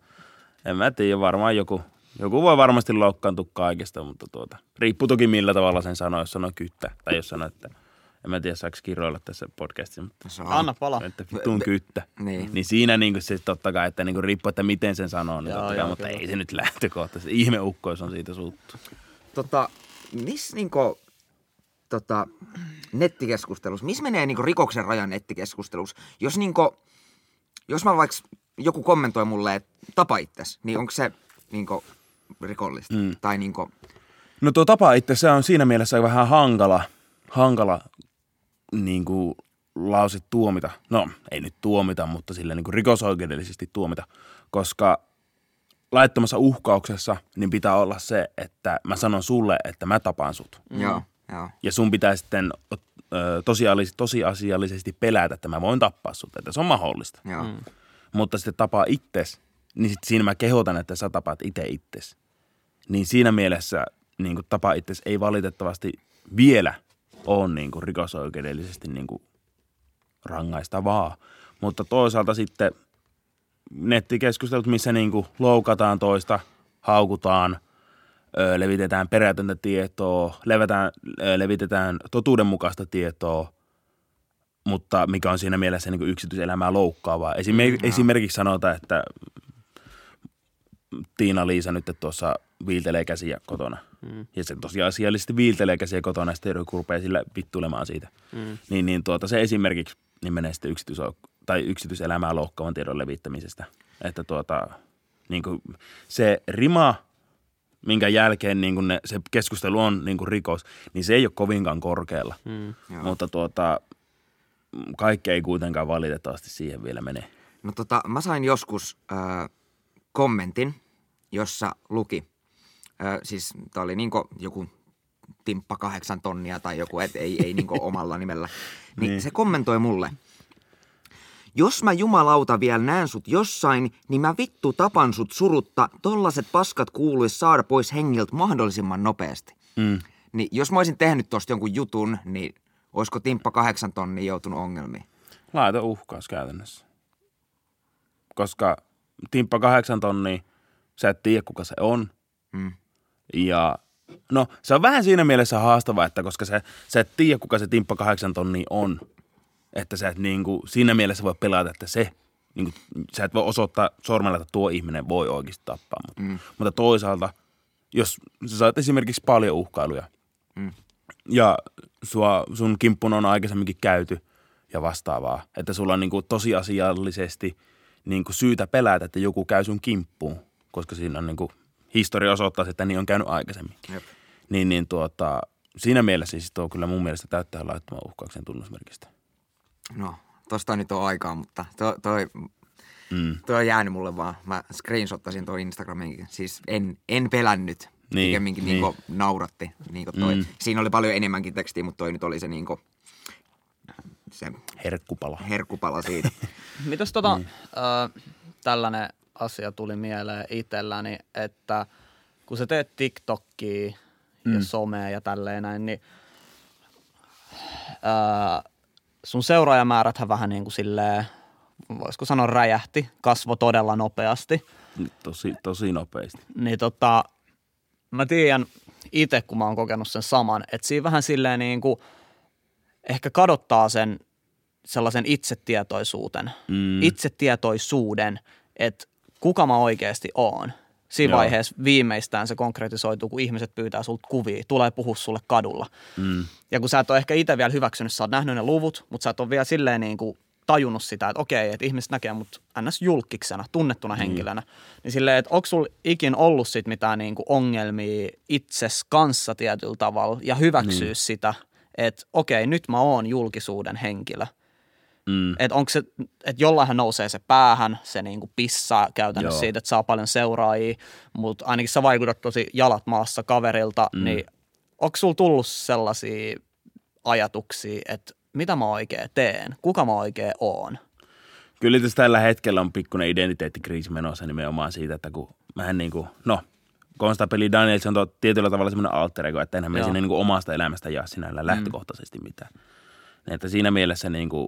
en mä tiedä, varmaan joku, joku voi varmasti loukkaantua kaikesta, mutta tuota, riippuu toki millä tavalla sen sanoo, jos sanoo kyttä, tai jos sanoo, että en mä tiedä saako kiroilla tässä podcastissa, mutta Saa. Anna pala. että vittuun kyttä. Niin. niin siinä niin se totta kai, että niin riippuu, että miten sen sanoo, niin Joo, totta kai, joo, mutta kyllä. ei se nyt lähtökohtaisesti. Ihmeukkois on siitä suuttu. Tota, missä niinku, tota, nettikeskustelussa, missä menee niinku rikoksen raja nettikeskustelussa? Jos niinku, jos mä vaikka joku kommentoi mulle, että tapa itses, niin onko se niinku rikollista? Mm. Tai niinku, No tuo tapa itse, se on siinä mielessä vähän hankala, hankala niin kuin lause tuomita. No, ei nyt tuomita, mutta sille niin rikosoikeudellisesti tuomita, koska laittomassa uhkauksessa niin pitää olla se, että mä sanon sulle, että mä tapaan sut. mm. Joo. Ja sun pitää sitten ö, tosiaalisesti, tosiasiallisesti pelätä, että mä voin tappaa sut, että se on mahdollista. Joo. Mm. Mutta sitten tapaa itses, niin sit siinä mä kehotan, että sä tapaat itse itses. Niin siinä mielessä niin kuin tapa itses ei valitettavasti vielä ole niin kuin rikosoikeudellisesti niin kuin rangaistavaa. Mutta toisaalta sitten nettikeskustelut, missä niin kuin loukataan toista, haukutaan, ö, levitetään perätöntä tietoa, levitetään, ö, levitetään totuudenmukaista tietoa, mutta mikä on siinä mielessä niin kuin yksityiselämää loukkaavaa. Esimerk, mm, esimerkiksi sanotaan, että Tiina-Liisa nyt tuossa viiltelee käsiä kotona. Mm. Ja se tosiasiallisesti viiltelee käsiä kotona ja sitten joku rupeaa sillä vittuilemaan siitä. Mm. Niin, niin tuota, se esimerkiksi niin menee sitten yksityis- tai yksityiselämää loukkaavan tiedon levittämisestä. Että tuota, niin kuin se rima, minkä jälkeen niin kuin ne, se keskustelu on niin kuin rikos, niin se ei ole kovinkaan korkealla. Mm. Joo. Mutta tuota, kaikki ei kuitenkaan valitettavasti siihen vielä mene. No tota, mä sain joskus äh, kommentin, jossa luki, äh, siis tää oli niinku joku timppa kahdeksan tonnia tai joku, et ei, ei niinku [laughs] omalla nimellä. Niin, niin se kommentoi mulle. Jos mä jumalauta vielä näen sut jossain, niin mä vittu tapan sut surutta. Tollaset paskat kuuluis saada pois hengiltä mahdollisimman nopeasti. Mm. Niin jos mä olisin tehnyt tosta jonkun jutun, niin olisiko timppa kahdeksan tonnia joutunut ongelmiin? Laita uhkaus käytännössä. Koska timppa kahdeksan tonnia, sä et tiedä kuka se on. Mm. Ja no se on vähän siinä mielessä haastavaa, että koska sä, sä et tiedä kuka se timppa kahdeksan tonnia on. Että sä et niinku, siinä mielessä voi pelata, että se, niinku, sä et voi osoittaa sormella, että tuo ihminen voi oikeasti tappaa. Mutta, mm. mutta toisaalta, jos sä saat esimerkiksi paljon uhkailuja Mm. ja sua, sun kimppun on aikaisemminkin käyty ja vastaavaa, että sulla on niinku tosiasiallisesti niinku syytä pelätä, että joku käy sun kimppuun, koska siinä on niinku, historia osoittaa, että niin on käynyt aikaisemmin. Jep. Niin, niin tuota, siinä mielessä siis tuo kyllä mun mielestä täyttää laittoman uhkauksen tunnusmerkistä. No, tosta nyt on aikaa, mutta toi, toi, Mm. toi on jäänyt mulle vaan. Mä screenshottasin toi Instagraminkin. Siis en, en pelännyt. Niin, Pikemminkin niin. niinku nauratti. Niinku toi. Mm. Siinä oli paljon enemmänkin tekstiä, mutta toi nyt oli se niinku, se Herkkupala. herkkupala siitä. [laughs] Mitäs tota, mm. ö, tällainen asia tuli mieleen itselläni, että kun sä teet TikTokia mm. ja somea ja tälleen näin, niin ö, sun seuraajamääräthän vähän niin kuin silleen, voisiko sanoa räjähti, kasvo todella nopeasti. Tosi, tosi nopeasti. Niin tota, mä tiedän itse, kun mä oon kokenut sen saman, että siinä vähän silleen niin kuin ehkä kadottaa sen sellaisen itsetietoisuuden, Mm. itsetietoisuuden, että kuka mä oikeasti oon. Siinä Joo. vaiheessa viimeistään se konkretisoituu, kun ihmiset pyytää sulta kuvia, tulee puhua sulle kadulla. Mm. Ja kun sä et ole ehkä itse vielä hyväksynyt, sä oot nähnyt ne luvut, mutta sä et ole vielä silleen niin kuin tajunnut sitä, että okei, että ihmiset näkee mut ns. julkiksena, tunnettuna henkilönä. Niin silleen, että onko sulla ikin ollut sit mitään niin kuin ongelmia itses kanssa tietyllä tavalla ja hyväksyä sitä, että okei, nyt mä oon julkisuuden henkilö. Mm. Että onko se, että jollainhan nousee se päähän, se niinku pissaa käytännössä Joo. siitä, että saa paljon seuraajia, mutta ainakin sä vaikutat tosi jalat maassa kaverilta, mm. niin onko sulla tullut sellaisia ajatuksia, että mitä mä oikein teen, kuka mä oikein oon? Kyllä tässä tällä hetkellä on pikkuinen identiteettikriisi menossa nimenomaan siitä, että kun mähän niin kuin, no, Konstapeli Daniel, se on tietyllä tavalla semmoinen alter ego, että enhän Joo. sinne niin kuin omasta elämästä jaa sinällä lähtökohtaisesti mitään. Niin, Että siinä mielessä niin kuin,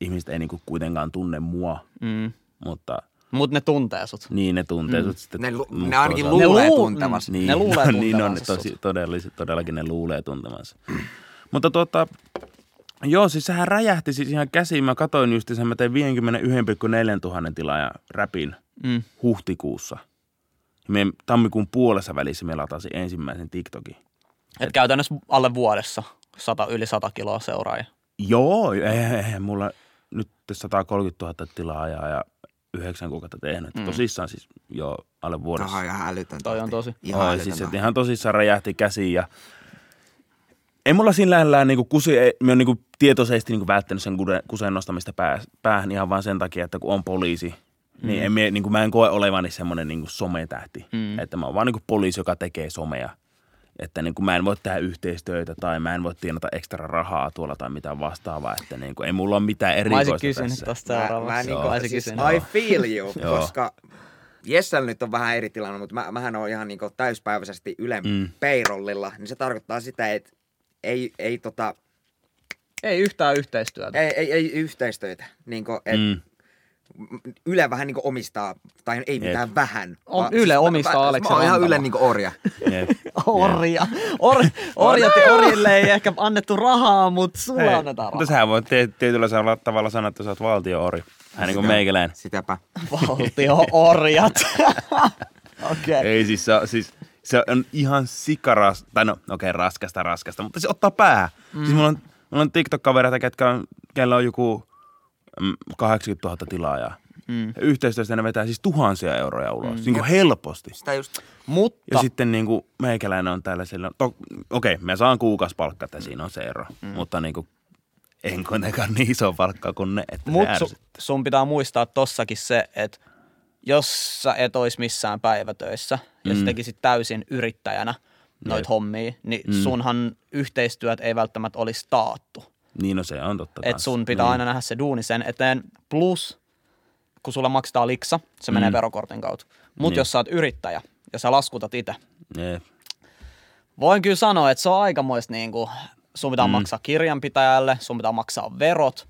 ihmiset ei niin kuin kuitenkaan tunne mua, Mm. mutta Mutta ne tuntee sut. niin ne tuntee mm. sut sitten. Ne, lu- ne ainakin luulee luu- tuntevasti. Mm. Ne luulee [laughs] niin on, tuntevansa tosi, todellis, todellakin ne luulee tuntemansa. [clears throat] Mutta tuota, joo, siis sehän räjähti siis ihan käsiin. Mä katoin just sen, mä tein 51,4 tuhannen tilaajan räpin Mm. huhtikuussa. Ja me tammikuun puolessa välissä me latasin ensimmäisen TikTokin. Et käytännössä alle vuodessa sata, yli 100 kiloa seuraajia. Joo, eihän mulla nyt 130 000 tilaajaa ja yhdeksän kuukautta tehnyt. Mm. Tosissaan siis jo alle vuodessa. Tämä on ihan älytön. Toi on tosi. Ihan Oi, älytön siis että ihan tosissaan räjähti käsiin ja ei mulla siinä lähellä niinku kusi, ei, mä oon niinku tietoisesti niinku välttänyt sen kuseen nostamista pää, päähän ihan vaan sen takia, että kun on poliisi, mm. niin, en, mie- niinku, mä en koe olevani semmoinen niinku sometähti. Mm. Että mä oon vaan niinku poliisi, joka tekee somea. Että niinku mä en voi tehdä yhteistyötä tai mä en voi tienata ekstra rahaa tuolla tai mitään vastaavaa. Että niinku, ei mulla ole mitään Mä olisin erikoista kysynyt Mä, seuraavaksi. mä niinku, Mä olisin siis, kysynyt. I feel you, [laughs] koska Jessellä nyt on vähän eri tilanne, mutta mä, mähän on ihan niinku täyspäiväisesti Ylen Mm. payrollilla, niin se tarkoittaa sitä, että ei, ei, tota, Ei yhtään yhteistyötä. ei, ei, ei yhteistyötä. Niinku, et Mm. Yle vähän niinku omistaa, tai ei mitään vähän. On- Yle mä- omistaa mä, Aleksen Mä oon ihan. Ylen niinku orja. Jep. [laughs] Orja. Or, [laughs] orjat, orjille ei ehkä annettu rahaa, mutta sulla annetaan Mutta rahaa. sähän voit tietyllä tavalla sanoa, että sä oot valtio-ori. Hän niin kuin meikäläinen. Sitäpä. [laughs] Valtio-orjat. Okei. Okay. Ei siis se, on- siis se on ihan sikaras, tai no okei okay, raskasta raskasta, mutta se ottaa päähän. Mm. Siis mulla on, mulla on TikTok-kavereita, ketkä on, kellä on joku 80 000 tilaajaa. Mm. Ja yhteistyöstä ne vetää siis tuhansia euroja ulos, mm. niin kuin helposti. Sitä just. Mutta Ja sitten niin kuin meikäläinen on täällä sillä, to, okei, okay, mä saan kuukausipalkkaa, että siinä on se ero, mm. mutta niin kuin, en kuitenkaan niin iso palkkaa kuin ne, että Mut se su, sun pitää muistaa tossakin se, että jos sä et ois missään päivätöissä ja Mm. sä tekisit täysin yrittäjänä noit hommia, niin Mm. sunhan yhteistyöt ei välttämättä olisi taattu. Niin no se on totta Et kans. sun pitää niin. aina nähdä se duuni sen eteen. Plus, kun sulla maksetaan liksa, se menee verokortin kautta. Mutta Niin. jos sä oot yrittäjä ja sä laskutat itse, Jep. voin kyllä sanoa, että se on aikamoista niin kuin, sun pitää mm. maksaa kirjanpitäjälle, sun pitää maksaa verot,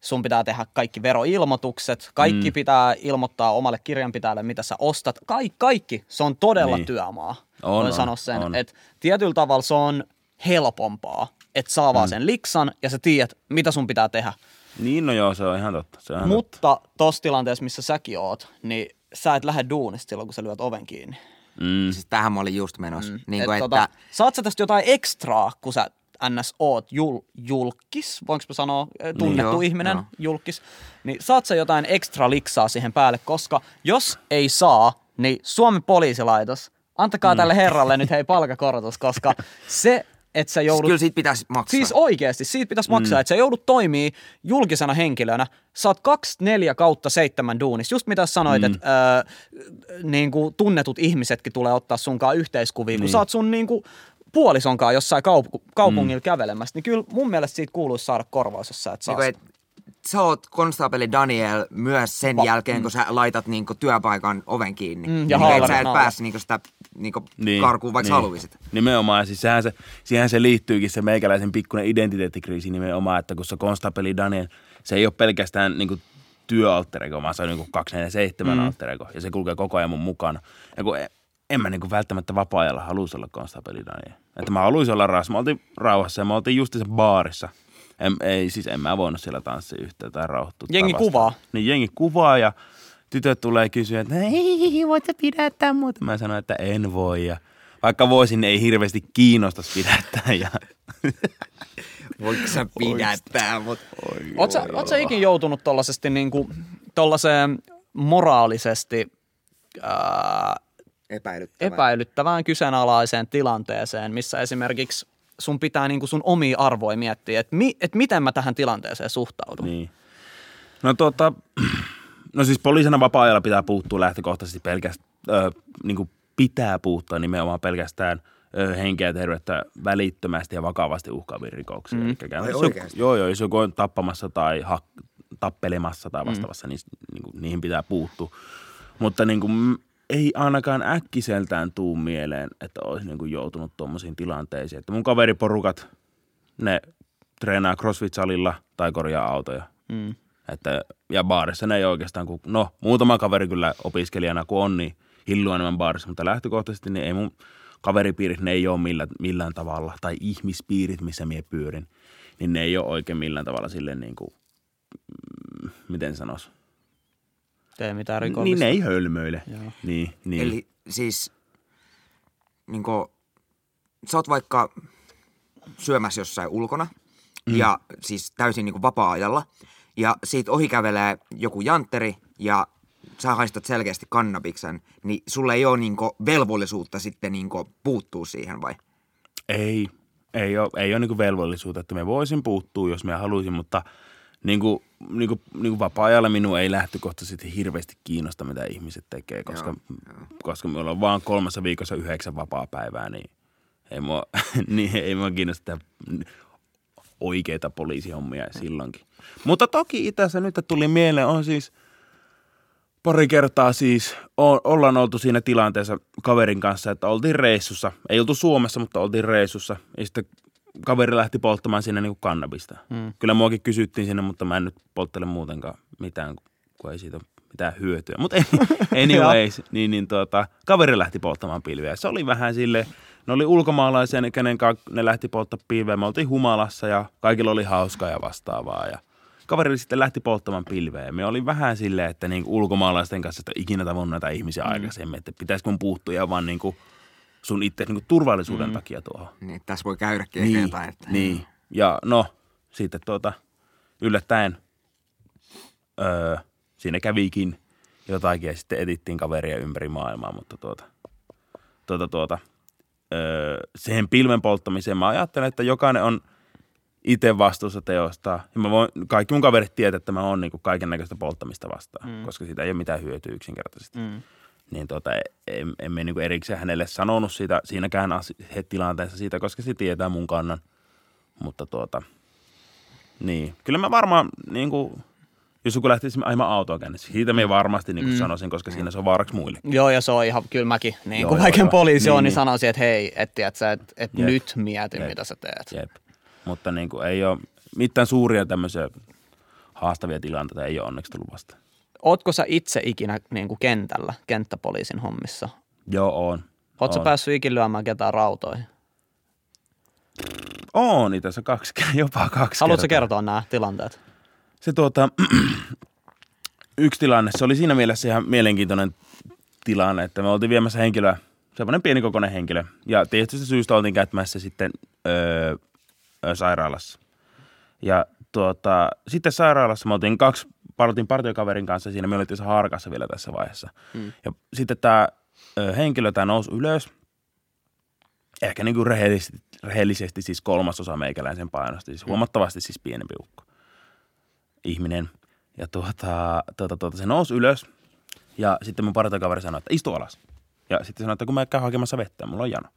sun pitää tehdä kaikki veroilmoitukset, kaikki mm. pitää ilmoittaa omalle kirjanpitäjälle, mitä sä ostat. Kaik, kaikki, se on todella Niin. työmaa. On, Voin on, sanoa sen, että tietyllä tavalla se on helpompaa, että saa vaan Mm. sen liksan ja sä tiedät, mitä sun pitää tehdä. Niin no joo, se on ihan totta. Se on ihan totta. Mutta tossa tilanteessa, missä säkin oot, niin sä et lähde duunista silloin, kun sä lyöt oven kiinni. Mm. Siis tähän mä olin just menossa. Mm. Niin Et kuin, tota, että saat sä tästä jotain ekstraa, kun sä ns. oot jul, julkis, voinko mä sanoa, eh, tunnettu Joo, ihminen, joo. julkis, niin saat sä jotain ekstra liksaa siihen päälle, koska jos ei saa, niin Suomen poliisilaitos, antakaa mm. tälle herralle nyt hei palkakorotus, koska [laughs] se, että sä siis joudut... kyllä siitä pitäisi maksaa. Siis oikeasti, siitä pitäisi maksaa, mm. että sä joudut toimii julkisena henkilönä. Sä oot 24 kautta 7 duunissa. Just mitä sanoit, mm. että öö, niin kuin tunnetut ihmisetkin tulee ottaa sunkaan yhteiskuvia, kun Niin. sä oot sun niin kuin puolisonkaan jossain kaup- kaupungilla mm. kävelemässä, niin kyllä mun mielestä siitä kuuluisi saada korvaus, jos sä et saa Niin et, sä oot konstaapeli Daniel myös sen Va- jälkeen, kun sä laitat niinku työpaikan oven kiinni. Mm, ja niin, et sä et pääse niinku sitä niinku niin, karkuun, vaikka niin. haluisit. Nimenomaan, siis sehän se, siihen se liittyykin se meikäläisen pikkuinen identiteettikriisi nimenomaan, että kun se konstapeli Daniel, se ei ole pelkästään niin työalterego, vaan se on niin 247 mm. alterego, ja se kulkee koko ajan mun mukana. Ja kun en, mä niin välttämättä vapaa-ajalla haluaisi olla konstapeli Daniel. Että mä haluaisin olla rauhassa. Me oltiin rauhassa ja me oltiin just sen baarissa. En, ei, siis en mä voinut siellä tanssia yhtään tai rauhoittua. Jengi tai kuvaa. Niin jengi kuvaa ja tytöt tulee kysyä, että ei, voit sä pidättää muuta. Mä sanoin, että en voi ja vaikka voisin, ei hirveästi kiinnostaisi pidättää. Ja... [laughs] Voitko sä pidättää, mut... Oot sä, ikin joutunut tollasesti niinku, tollaseen moraalisesti ää, Epäilyttävää. epäilyttävään kyseenalaiseen tilanteeseen, missä esimerkiksi sun pitää niinku sun omia arvoja miettiä, että mi, et miten mä tähän tilanteeseen suhtaudun. niin. No tuota, [clears throat] no siis poliisina vapaa-ajalla pitää puuttua lähtökohtaisesti pelkästään, ö, niin kuin pitää puuttua nimenomaan pelkästään ö, henkeä ja terveyttä välittömästi ja vakavasti uhkaaviin rikoksiin. Mm. Ai oikeasti? Joo, joo, jos joku on tappamassa tai hak- tappelemassa tai vastaavassa, mm. niin, niin kuin, niihin pitää puuttua. Mutta niin kuin, mm, ei ainakaan äkkiseltään tuu mieleen, että olisi niin kuin joutunut tuommoisiin tilanteisiin. Että mun kaveriporukat, ne treenaa CrossFit-salilla tai korjaa autoja. Mm. Että, ja baarissa ne ei oikeastaan, kun, no muutama kaveri kyllä opiskelijana kun on, niin hillua enemmän baarissa, mutta lähtökohtaisesti niin ei mun kaveripiirit, ne ei ole millään, millään tavalla, tai ihmispiirit, missä mie pyörin, niin ne ei ole oikein millään tavalla silleen niin kuin, mm, miten sanois, Tee mitään niin rikollista. ne ei hölmöile. Joo. Niin, niin. Eli siis, niin kuin, sä oot vaikka syömässä jossain ulkona, mm. ja siis täysin niin kuin vapaa-ajalla, ja siitä ohi kävelee joku jantteri, ja sä haistat selkeästi kannabiksen, niin sulle ei ole niin kuin velvollisuutta sitten niin kuin puuttua siihen vai? Ei, ei ole, ei ole niin velvollisuutta, että me voisin puuttua, jos me haluaisin, mutta niin kuin, niin kuin, niin kuin vapaa-ajalla minua ei lähtökohtaisesti hirveästi kiinnosta, mitä ihmiset tekee, koska, Joo, koska me ollaan vaan kolmessa viikossa yhdeksän vapaa-päivää, niin ei mua, [laughs] niin ei mua kiinnosta tehdä oikeita poliisihommia silloinkin. Mutta toki itässä nyt tuli mieleen, on siis pari kertaa siis, o, ollaan oltu siinä tilanteessa kaverin kanssa, että oltiin reissussa. Ei oltu Suomessa, mutta oltiin reissussa. Ja sitten kaveri lähti polttamaan sinne niin kuin kannabista. Mm. Kyllä muakin kysyttiin sinne, mutta mä en nyt polttele muutenkaan mitään, kun ei siitä mitään hyötyä. Mutta [laughs] anyways, niin, niin tuota, kaveri lähti polttamaan pilviä. Se oli vähän sille, ne oli ulkomaalaisia, ne, kenen ne lähti polttamaan pilveä. Me oltiin humalassa ja kaikilla oli hauskaa ja vastaavaa. Ja kaveri sitten lähti polttamaan pilveä. Me oli vähän silleen, että niin ulkomaalaisten kanssa että ikinä tavannut näitä ihmisiä mm. aikaisemmin, että pitäisikö mun puuttua ja vaan niin kuin sun itse niin kuin turvallisuuden mm. takia tuohon. Niin, tässä voi käydäkin Niin, eteenpäin. Että... niin. Ja no, sitten tuota, yllättäen öö, siinä kävikin jotakin ja sitten etittiin kaveria ympäri maailmaa, mutta tuota, tuota, tuota, öö, siihen pilven polttamiseen mä ajattelen, että jokainen on itse vastuussa teosta. Ja mä voin, kaikki mun kaverit tietää, että mä oon niin kaiken näköistä polttamista vastaan, mm. koska siitä ei ole mitään hyötyä yksinkertaisesti. Mm. Niin tota, en, emme niin erikseen hänelle sanonut siitä, siinäkään asi- tilanteessa siitä, koska se tietää mun kannan. Mutta tuota, niin. Kyllä mä varmaan, niin kuin, jos joku lähtisi ajamaan autoa käynnissä, siitä me varmasti niin kuin mm. sanoisin, koska siinä se on vaaraksi muille. Joo, ja se on ihan, kyllä mäkin, niin Joo, kuin joo. poliisi on, Niin, niin niin. sanoisin, että hei, et, tiedät sä, et, et Jep. nyt mieti, Jep. mitä sä teet. Jep. Mutta niin kuin, ei ole mitään suuria tämmöisiä haastavia tilanteita ei ole onneksi tullut vastaan. Ootko sä itse ikinä niin kuin kentällä, kenttäpoliisin hommissa? Joo, on. Oot sä on. päässyt ikinä lyömään ketään rautoihin? On itse asiassa kaksi, [laughs] jopa kaksi Haluatko kertaa. kertoa nämä tilanteet? Se tuota, [clears throat] yksi tilanne, se oli siinä mielessä ihan mielenkiintoinen tilanne, että me oltiin viemässä henkilöä, semmoinen pienikokoinen henkilö, ja tietysti syystä oltiin käyttämässä sitten öö, sairaalassa. Ja tuota, sitten sairaalassa me oltiin kaksi, oltiin partiokaverin kanssa siinä, me oltiin harkassa vielä tässä vaiheessa. Hmm. Ja sitten tämä henkilö, tämä nousi ylös, ehkä niin kuin rehellisesti, rehellisesti siis kolmasosa meikäläisen painosta, siis huomattavasti siis pienempi ukko ihminen. Ja tuota, tuota, tuota, se nousi ylös ja sitten mun partokaveri sanoi, että istu alas. Ja sitten sanoi, että kun mä käyn hakemassa vettä, mulla on jano.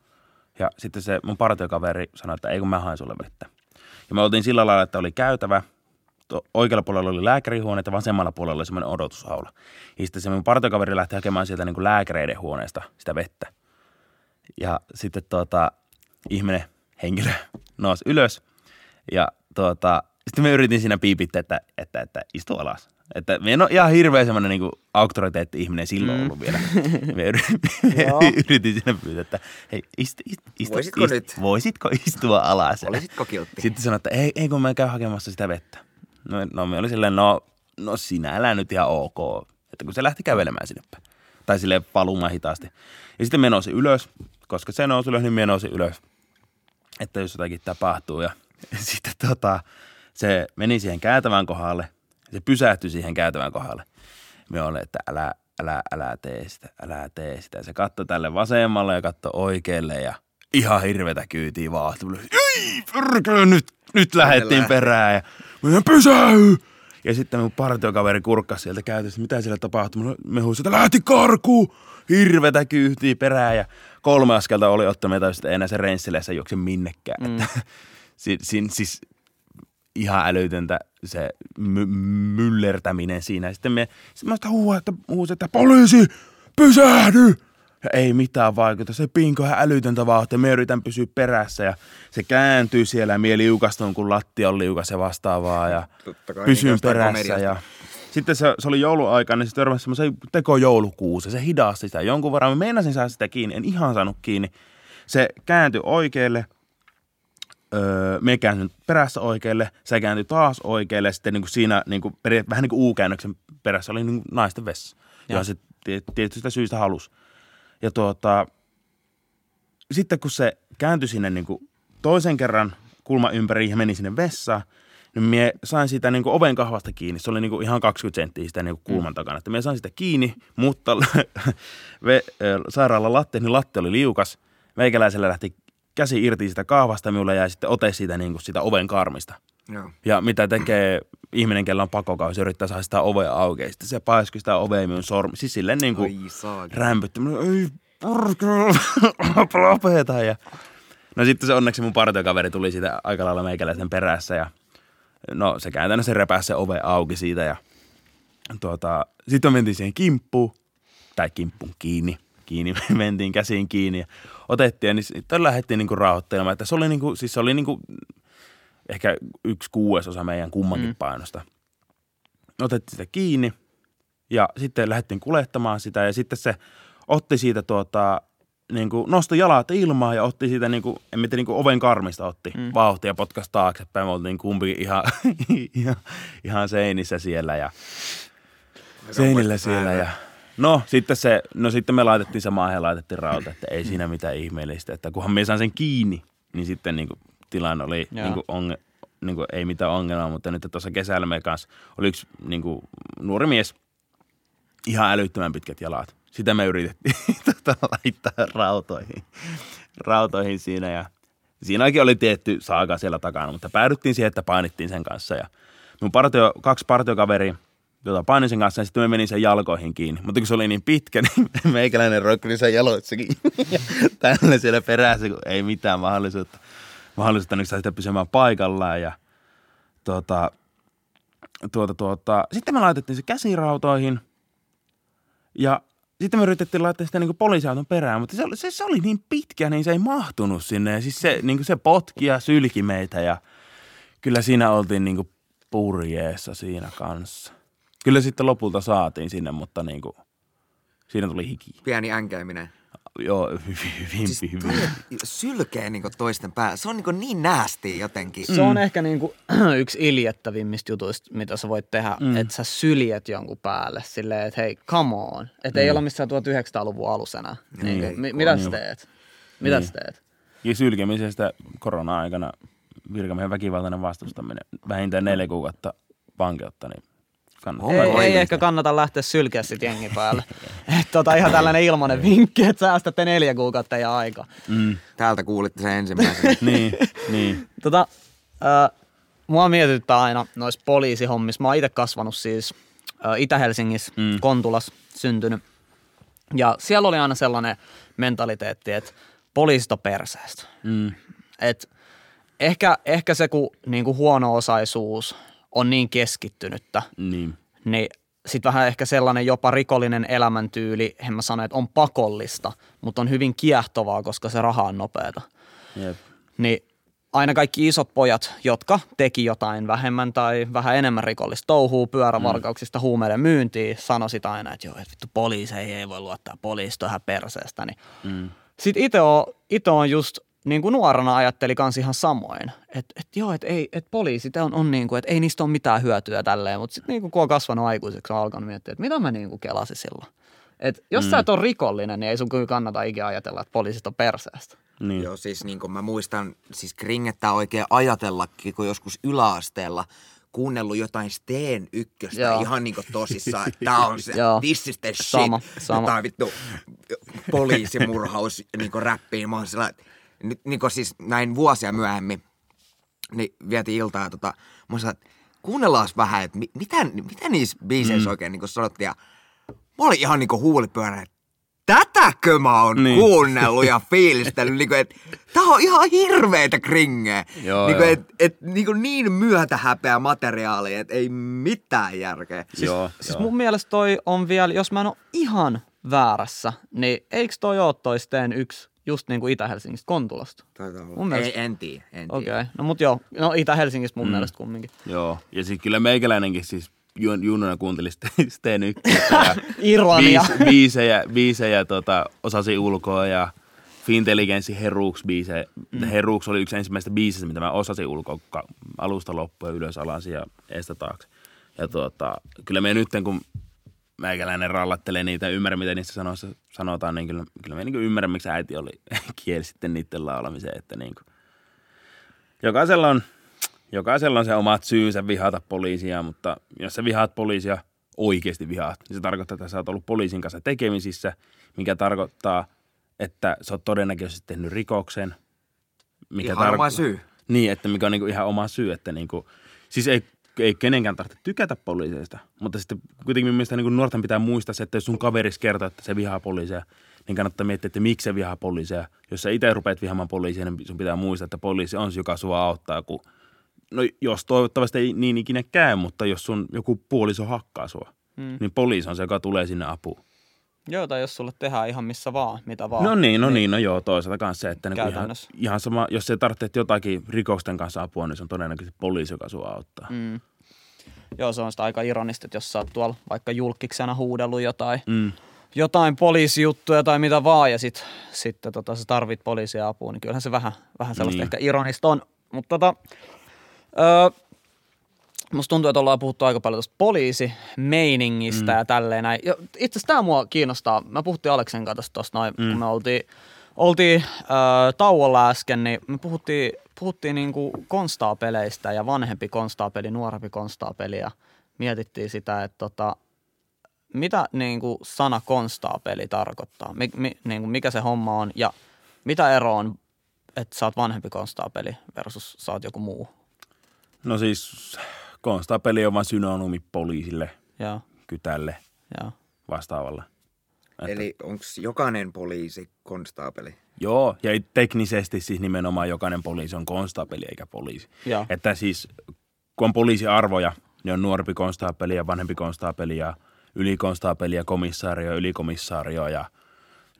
Ja sitten se mun partiokaveri sanoi, että ei kun mä haen sulle vettä. Ja me oltiin sillä lailla, että oli käytävä, oikealla puolella oli lääkärihuone ja vasemmalla puolella oli semmoinen odotushaula. Ja sitten se mun partokaveri lähti hakemaan sieltä niin kuin lääkäreiden huoneesta sitä vettä. Ja sitten tuota, ihminen, henkilö [laughs] nousi ylös ja tuota, sitten me yritin siinä piipittää, että, että, että istu alas. Että me en ole ihan hirveä semmoinen niin auktoriteetti-ihminen silloin mm. ollut vielä. [laughs] Me yritin, [laughs] yritin siinä pyytää, että hei, istu, istu, istu, Voisitko istu, nyt? Voisitko istua alas? Olisitko kiltti? Sitten sanoi, että ei, ei kun mä käyn hakemassa sitä vettä. No, no me oli silleen, no, no sinä älä nyt ihan ok. Että kun se lähti kävelemään sinne päin. Tai silleen palumaan hitaasti. Ja sitten me nousi ylös, koska se nousi ylös, niin me nousi ylös. Että jos jotakin tapahtuu. Ja [laughs] sitten tota, se meni siihen käytävän kohdalle. Se pysähtyi siihen käytävän kohdalle. Me olemme, että älä, älä, älä tee sitä, älä tee sitä. Se katsoi tälle vasemmalle ja katsoi oikealle ja ihan hirvetä kyytiä vaan. Ei, pyrkää, nyt, nyt lähdettiin lähti. perään ja mä pysähy! Ja sitten mun partiokaveri kurkkasi sieltä käytössä, mitä siellä tapahtui. Me huusin, että lähti karkuun! Hirvetä kyyhtiä perään ja kolme askelta oli ottamista ja sitten enää se renssileessä juokse minnekään. Mm. [laughs] si, si, siis ihan älytöntä se my- myllertäminen siinä. Sitten me, sitten mä sitä huusin, että, huusin, että poliisi, pysähdy! Ja ei mitään vaikuta. Se pinko ihan älytöntä vauhtia. Me yritän pysyä perässä ja se kääntyy siellä ja mie liukastun, kun latti on liukas ja vastaavaa. Ja pysyn niin perässä. Ja sitten se, se oli jouluaika, niin se törmäsi semmoisen tekojoulukuusi. Se hidasti sitä jonkun verran. Mä meinasin saada sitä kiinni, en ihan saanut kiinni. Se kääntyi oikealle, öö, me käännyin perässä oikealle, se kääntyi taas oikealle, sitten niin kuin siinä niin kuin vähän niin kuin U-käännöksen perässä oli niin kuin naisten vessa, johon se tie- tietystä syystä halusi. Ja tuota, sitten kun se kääntyi sinne niin kuin toisen kerran kulma ympäri ja meni sinne vessaan, niin mie sain sitä niin kuin oven kahvasta kiinni. Se oli niin kuin ihan 20 senttiä sitä niin kuin kulman takana. Että mie sain sitä kiinni, mutta [laughs] sairaalan latte, niin latte oli liukas. Meikäläisellä lähti käsi irti sitä kahvasta, minulla jäi sitten ote siitä, niin kuin sitä oven karmista. Joo. Ja mitä tekee ihminen, kellä on pakokausi, yrittää saada sitä ovea auki. Ja Sitten se paiskui sitä ovea minun sormi. Siis silleen niin kuin rämpytti. Ei [laughs] lopeta. Ja... No sitten se onneksi mun partiokaveri tuli siitä aika lailla meikäläisen perässä. Ja no se käytännössä repäsi se ove auki siitä. Ja tuota, sitten me mentiin siihen kimppuun. Tai kimppuun kiinni. Kiinni, me [laughs] mentiin käsiin kiinni ja otettiin ja niin sitten lähdettiin niinku rauhoittelemaan. Että se oli, niinku, siis se oli niinku ehkä yksi kuudesosa meidän kummankin mm. painosta. Otettiin sitä kiinni ja sitten lähdettiin kuljettamaan sitä ja sitten se otti siitä tuota, niin kuin nosti jalat ilmaan ja otti siitä, niin kuin, en tiedä, niin kuin oven karmista otti mm. vauhtia ja potkasi taaksepäin. Me oltiin kumpikin ihan, [laughs] ihan, ihan seinissä siellä ja seinillä siellä ja No sitten, se, no sitten me laitettiin se maahan ja laitettiin rauta, että ei siinä mitään ihmeellistä. Että kunhan me saan sen kiinni, niin sitten niin kuin, tilanne oli niin kuin, onge, niin kuin, ei mitään ongelmaa. Mutta nyt tuossa kesällä meidän kanssa oli yksi niin kuin, nuori mies, ihan älyttömän pitkät jalat. Sitä me yritettiin [laughs] tota, laittaa rautoihin, rautoihin siinä ja siinäkin oli tietty saaka siellä takana, mutta päädyttiin siihen, että painittiin sen kanssa ja mun partio, kaksi partiokaveria, jota painin sen kanssa ja sitten me menin sen jalkoihin kiinni. Mutta kun se oli niin pitkä, [laughs] niin meikäläinen roikkui sen jaloissa kiinni. [laughs] Ja tällä siellä perässä, kun ei mitään mahdollisuutta, mahdollisuutta niin sitä pysymään paikallaan ja tuota, tuota, tuota. Sitten me laitettiin se käsirautoihin ja sitten me yritettiin laittaa sitä niin poliisiauton perään, mutta se oli, se, se oli niin pitkä, niin se ei mahtunut sinne. Ja siis se, niin se potki ja sylki meitä ja kyllä siinä oltiin niin purjeessa siinä kanssa. Kyllä sitten lopulta saatiin sinne, mutta niin kuin, siinä tuli hiki. Pieni änkeäminen. Joo, hyvin, Siis hyvin. toi sylkee niinku toisten päällä. Se on niinku niin näästi jotenkin. Se on ehkä niinku [clears throat] yksi iljettävimmistä jutuista, mitä sä voit tehdä, mm. että sä syljet jonkun päälle silleen, että hei, come on. Että mm. ei ole missään 1900-luvun alussa enää. Niin, ei, mi- mitä sä teet? Mitä sä teet? Ja sylkemisestä korona-aikana virkamiehen väkivaltainen vastustaminen vähintään neljä kuukautta vankeutta, niin kannattaa. Ei, ei ehkä kannata lähteä sylkeä sit jengi päälle. [laughs] Et [laughs] tota, ihan tällainen ilmanen vinkki, että säästätte neljä kuukautta ja aika. Mm, Täältä kuulitte sen ensimmäisen. [laughs] niin, niin. Tota, äh, mua mietityttää aina noissa poliisihommissa. Mä oon itse kasvanut siis äh, Itä-Helsingissä, mm. Kontulas syntynyt. Ja siellä oli aina sellainen mentaliteetti, että poliisit on perseestä. Mm. Et ehkä, ehkä se, kun niinku huono-osaisuus on niin keskittynyttä, Niin. niin sitten vähän ehkä sellainen jopa rikollinen elämäntyyli, en mä sano, että on pakollista, mutta on hyvin kiehtovaa, koska se raha on nopeata. Jep. Niin aina kaikki isot pojat, jotka teki jotain vähemmän tai vähän enemmän rikollista touhuu, pyörävarkauksista, huumeiden myyntiin, sanoi sitä aina, että joo, että vittu poliisi ei, ei voi luottaa, poliisi ihan perseestä. Niin. Mm. Sitten itse on, ite on just niin kuin nuorena ajatteli kans ihan samoin, että et joo, että ei, et poliisit on, on niin kuin, että ei niistä ole mitään hyötyä tälleen, mutta sitten niin kun on kasvanut aikuiseksi, on alkanut miettiä, että mitä mä niin kuin kelasin silloin. Et jos mm. sä et ole rikollinen, niin ei sun kyllä kannata ikinä ajatella, että poliisit on perseestä. Niin. Joo, siis niin kuin mä muistan, siis kringettää oikein ajatellakin, kun joskus yläasteella kuunnellut jotain Steen ykköstä Joo. ihan niinku tosissaan. [laughs] Tää on se, Joo. this is the shit. Sama, sama. Jotain vittu poliisimurhaus niinku räppiin. Mä oon sillä, nyt niinku siis näin vuosia myöhemmin, niin vietiin iltaa ja tota, mä sillä, että kuunnellaan vähän, että mi, mitä, mitä niissä biiseissä mm. oikein niin sanottiin. Ja mä olin ihan niin huulipyörä, että tätäkö mä oon niin. Niin. kuunnellut ja [laughs] fiilistellyt, niin kuin, että tää on ihan hirveetä kringeä. Joo, niin, kuin, joo. et, et, niin, kuin niin myötähäpeä materiaali, että ei mitään järkeä. Siis, joo, Siis joo. mun mielestä toi on vielä, jos mä en ole ihan väärässä, niin eikö toi ole toi Steen yksi just niin kuin Itä-Helsingistä Kontulasta? Taitaa olla. Mun mielestä- Ei, en tiedä, en tiedä. Okei, okay. no mut joo, no Itä-Helsingistä mun mm. mielestä kumminkin. Joo, ja siis kyllä meikäläinenkin siis Jun- Junnona kuunteli Sten- Sten ykköstä ja [laughs] Ironia. biis, biisejä, biisejä tota, osasi ulkoa ja Fintelligenssi Heruks biise. Mm. Heruks oli yksi ensimmäistä biisistä, mitä mä osasin ulkoa alusta loppuun ylös alas ja eestä taakse. Ja tota, kyllä me nyt, kun meikäläinen rallattelee niitä ja ymmärrän, mitä niissä sanoissa sanotaan, niin kyllä, kyllä me niin ymmärrän, miksi äiti oli [laughs] kieli sitten niiden laulamiseen, että niin kuin, jokaisella on, jokaisella on se omat syynsä vihata poliisia, mutta jos sä vihaat poliisia oikeasti vihaat, niin se tarkoittaa, että sä oot ollut poliisin kanssa tekemisissä, mikä tarkoittaa, että sä oot todennäköisesti tehnyt rikoksen. Mikä Ihan oma syy. Niin, että mikä on niinku ihan oma syy, että niinku, siis ei, ei kenenkään tarvitse tykätä poliiseista, mutta sitten kuitenkin minun mielestä niinku nuorten pitää muistaa se, että jos sun kaveris kertoo, että se vihaa poliiseja, niin kannattaa miettiä, että miksi se vihaa poliiseja. Jos sä itse rupeat vihaamaan poliisia, niin sun pitää muistaa, että poliisi on se, joka sua auttaa, kun no jos toivottavasti ei niin ikinä käy, mutta jos sun joku puoliso hakkaa sua, mm. niin poliisi on se, joka tulee sinne apuun. Joo, tai jos sulle tehdään ihan missä vaan, mitä vaan. No niin, no niin, no joo, toisaalta kanssa se, että niin ihan, ihan sama, jos sä tarvitset jotakin rikosten kanssa apua, niin se on todennäköisesti poliisi, joka sua auttaa. Mm. Joo, se on sitä aika ironista, että jos sä oot tuolla vaikka julkiksena huudellut jotain, Mm. jotain poliisijuttuja tai mitä vaan, ja sit, sitten tota, sä tarvit poliisia apua, niin kyllähän se vähän, vähän sellaista Niin. ehkä ironista on. Mutta tota, öö, musta tuntuu, että ollaan puhuttu aika paljon tuosta poliisimeiningistä mm. ja tälleen näin. Ja itse asiassa tämä mua kiinnostaa. Mä puhuttiin Aleksen kanssa tuosta noin, mm. kun me oltiin, oltiin öö, tauolla äsken, niin me puhuttiin, puhuttiin niinku konstaapeleistä ja vanhempi konstaapeli, nuorempi konstaapeli ja mietittiin sitä, että tota, mitä niin kuin sana konstaapeli tarkoittaa? Mi, mi, niin kuin mikä se homma on ja mitä ero on, että sä oot vanhempi konstaapeli versus sä oot joku muu? No siis konstaapeli on vain synonyymi poliisille, Joo, kytälle, joo. vastaavalle. Että, Eli onko jokainen poliisi konstaapeli? Joo, ja teknisesti siis nimenomaan jokainen poliisi on konstaapeli eikä poliisi. Joo. Että siis kun on poliisiarvoja, niin on nuorempi konstaapeli ja vanhempi konstaapeli ja ylikonstaapeli ja komissaario ja ylikomissaario ja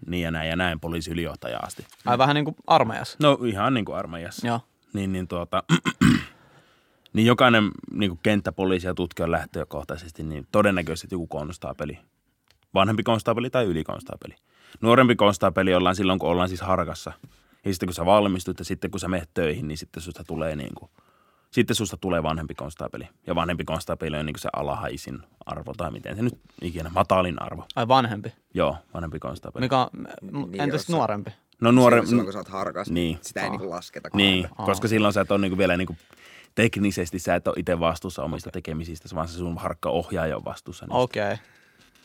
niin ja näin ja näin poliisiylijohtaja asti. Ai vähän niin kuin armeijassa. No ihan niin kuin armeijassa. Joo. Niin, niin, tuota, [clears throat] niin jokainen niin kuin kenttäpoliisi ja tutkija on lähtökohtaisesti niin todennäköisesti joku konstaapeli. Vanhempi konstaapeli tai ylikonstaapeli. Nuorempi konstaapeli ollaan silloin, kun ollaan siis harkassa. Ja sitten kun sä valmistut ja sitten kun sä menet töihin, niin sitten susta tulee niin kuin, sitten susta tulee vanhempi konstaapeli. Ja vanhempi konstaapeli on niin kuin se alhaisin arvo, tai miten se nyt ikinä, matalin arvo. Ai vanhempi. Joo, vanhempi konstaapeli. Mikä on, Niin, entäs sä- nuorempi? No Nuore... Silloin kun sä oot harkas, Niin. niin. sitä ei niinku lasketa. Niin, koska silloin sä et ole niinku vielä niinku teknisesti sä et ole itse vastuussa omista tekemisistä, vaan se sun harkka ohjaaja on vastuussa. niistä. Okei.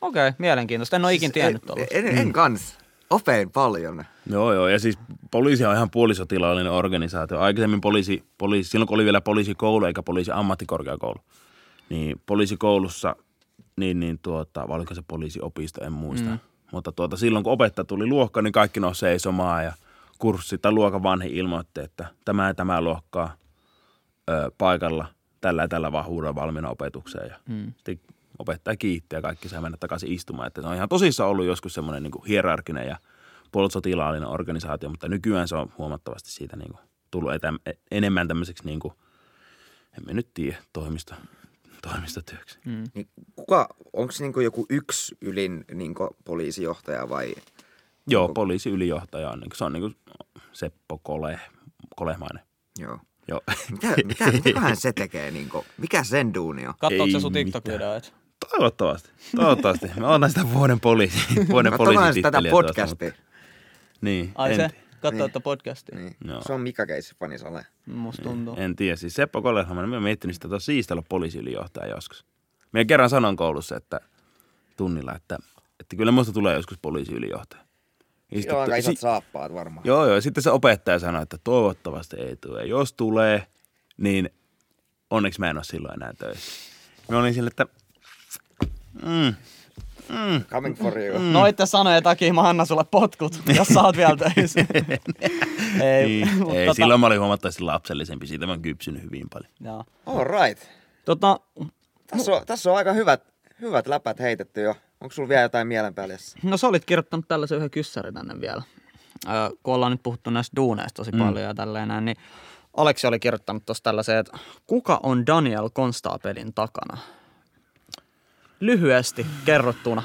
Okei, mielenkiintoista. En ole ikin tiennyt tuolla. En, en, en kans. Opein paljon. Joo, joo. Ja siis poliisi on ihan puolisotilaallinen organisaatio. Aikaisemmin poliisi, poliisi, silloin kun oli vielä poliisikoulu eikä poliisi ammattikorkeakoulu, niin poliisikoulussa, niin, niin tuota, vai oliko se poliisiopisto, en muista. Mm. Mutta tuota, silloin kun opettaja tuli luokkaan, niin kaikki nousi seisomaan ja kurssi tai luokan vanhi ilmoitti, että tämä ja tämä luokkaa ö, paikalla tällä ja tällä vahvuudella valmiina opetukseen. Ja mm. sitten opettaja kiitti ja kaikki sai mennä takaisin istumaan. Että se on ihan tosissaan ollut joskus semmoinen niin kuin hierarkinen ja puolustussotilaallinen organisaatio, mutta nykyään se on huomattavasti siitä niin kuin tullut etä, enemmän tämmöiseksi, niin kuin, en mä nyt tiedä, toimisto, toimistotyöksi. Mm. Niin kuka, onko niinku joku yksi ylin niinku poliisijohtaja vai? Joo, poliisiylijohtaja on, niin kuin, se on niin kuin Seppo Kole, Kolehmainen. Joo. Joo. [laughs] Mitä, [laughs] mitä, mitäköhän se tekee? Niinku? Mikä sen duuni on? Katsoitko sä sun mitään. TikTok-videoita? Toivottavasti, toivottavasti. Mä otan sitä vuoden poliisi, [laughs] vuoden Katsotaan tätä podcastia. mutta- Niin, Ai en, se? Katsoitte podcastia? Niin. Joo. Se on Mika Keissi fanisale. Musta tuntuu. en tiedä. Siis Seppo Kolehmainen, mä oon miettinyt sitä, että olisi siistiä olla poliisiylijohtaja joskus. Mä kerran sanon koulussa, että tunnilla, että, että kyllä musta tulee joskus poliisiylijohtaja. Ja sitten- Joo, aika isot si- saappaat varmaan. Joo, joo. Sitten se opettaja sanoi, että toivottavasti ei tule. Ja jos tulee, niin Onneksi mä en ole silloin enää töissä. Mä olin sille, että mm, Coming for you. Mm. Noitte sanojen takia mä annan sulle potkut, jos sä oot vielä töissä. [laughs] ei, niin, [laughs] ei tota- silloin mä olin huomattavasti lapsellisempi. Siitä mä oon kypsynyt hyvin paljon. Joo. All right. Tota, Tässä on, tässä on aika hyvät, hyvät läpät heitetty jo. Onko sulla vielä jotain mielen päällä? no sä olit kirjoittanut tällaisen yhden kyssärin tänne vielä. Öö, kun ollaan nyt puhuttu näistä duuneista tosi mm. paljon ja tälleen näin, niin Aleksi oli kirjoittanut tuossa tällaisen, että kuka on Daniel Constapelin takana? Lyhyesti kerrottuna.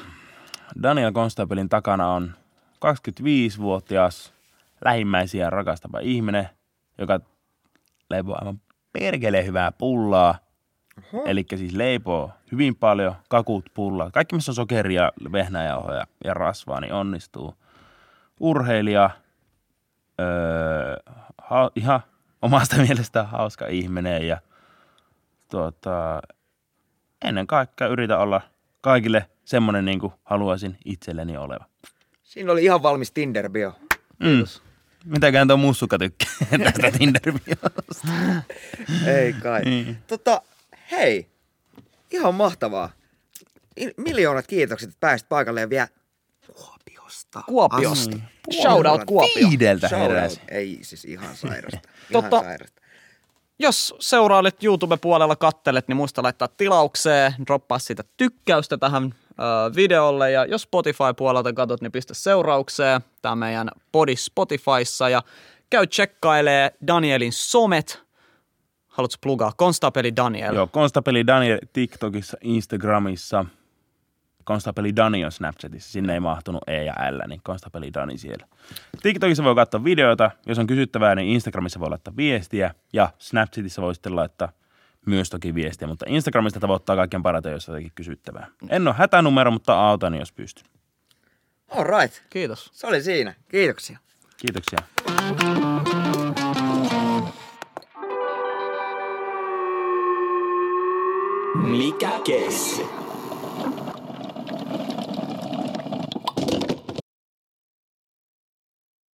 Daniel Constablein takana on 25-vuotias lähimmäisiä rakastava ihminen, joka leipoo aivan perkeleen hyvää pullaa. Eli siis leipoo hyvin paljon, kakut, pullaa. Kaikki, missä on sokeria, vehnäjauhoja ja rasvaa, niin onnistuu. Urheilija, öö, ha, ihan omasta [laughs] mielestä hauska ihminen ja tuota, ennen kaikkea yritä olla kaikille semmoinen niin kuin haluaisin itselleni oleva. Siinä oli ihan valmis Tinder-bio. Mm. Mitäkään tuo mussukka tykkää [laughs] tästä tinder Ei kai. Niin. Tota, hei, ihan mahtavaa. Miljoonat kiitokset, että pääsit paikalle ja vielä Kuopiosta. Kuopiosta. Shout out Kuopio. Viideltä heräsi. Ei siis ihan [laughs] sairasta. Ihan Tota- sairasta. Jos seurailet YouTube-puolella kattelet, niin muista laittaa tilaukseen, droppaa sitä tykkäystä tähän videolle ja jos Spotify-puolelta katsot, niin pistä seuraukseen. Tämä meidän podi Spotifyssa ja käy tsekkailee Danielin somet. Haluatko plugaa? Konstapeli Daniel. Joo, Konstapeli Daniel TikTokissa, Instagramissa. Konstapeli Dani on Snapchatissa. Sinne ei mahtunut E ja L, niin Konstapeli Dani siellä. TikTokissa voi katsoa videoita. Jos on kysyttävää, niin Instagramissa voi laittaa viestiä. Ja Snapchatissa voi sitten laittaa myös toki viestiä. Mutta Instagramista tavoittaa kaikkien parhaiten, jos on jotakin kysyttävää. En ole hätänumero, mutta autan, jos pystyn. All right. Kiitos. Se oli siinä. Kiitoksia. Kiitoksia. Mikä keissi?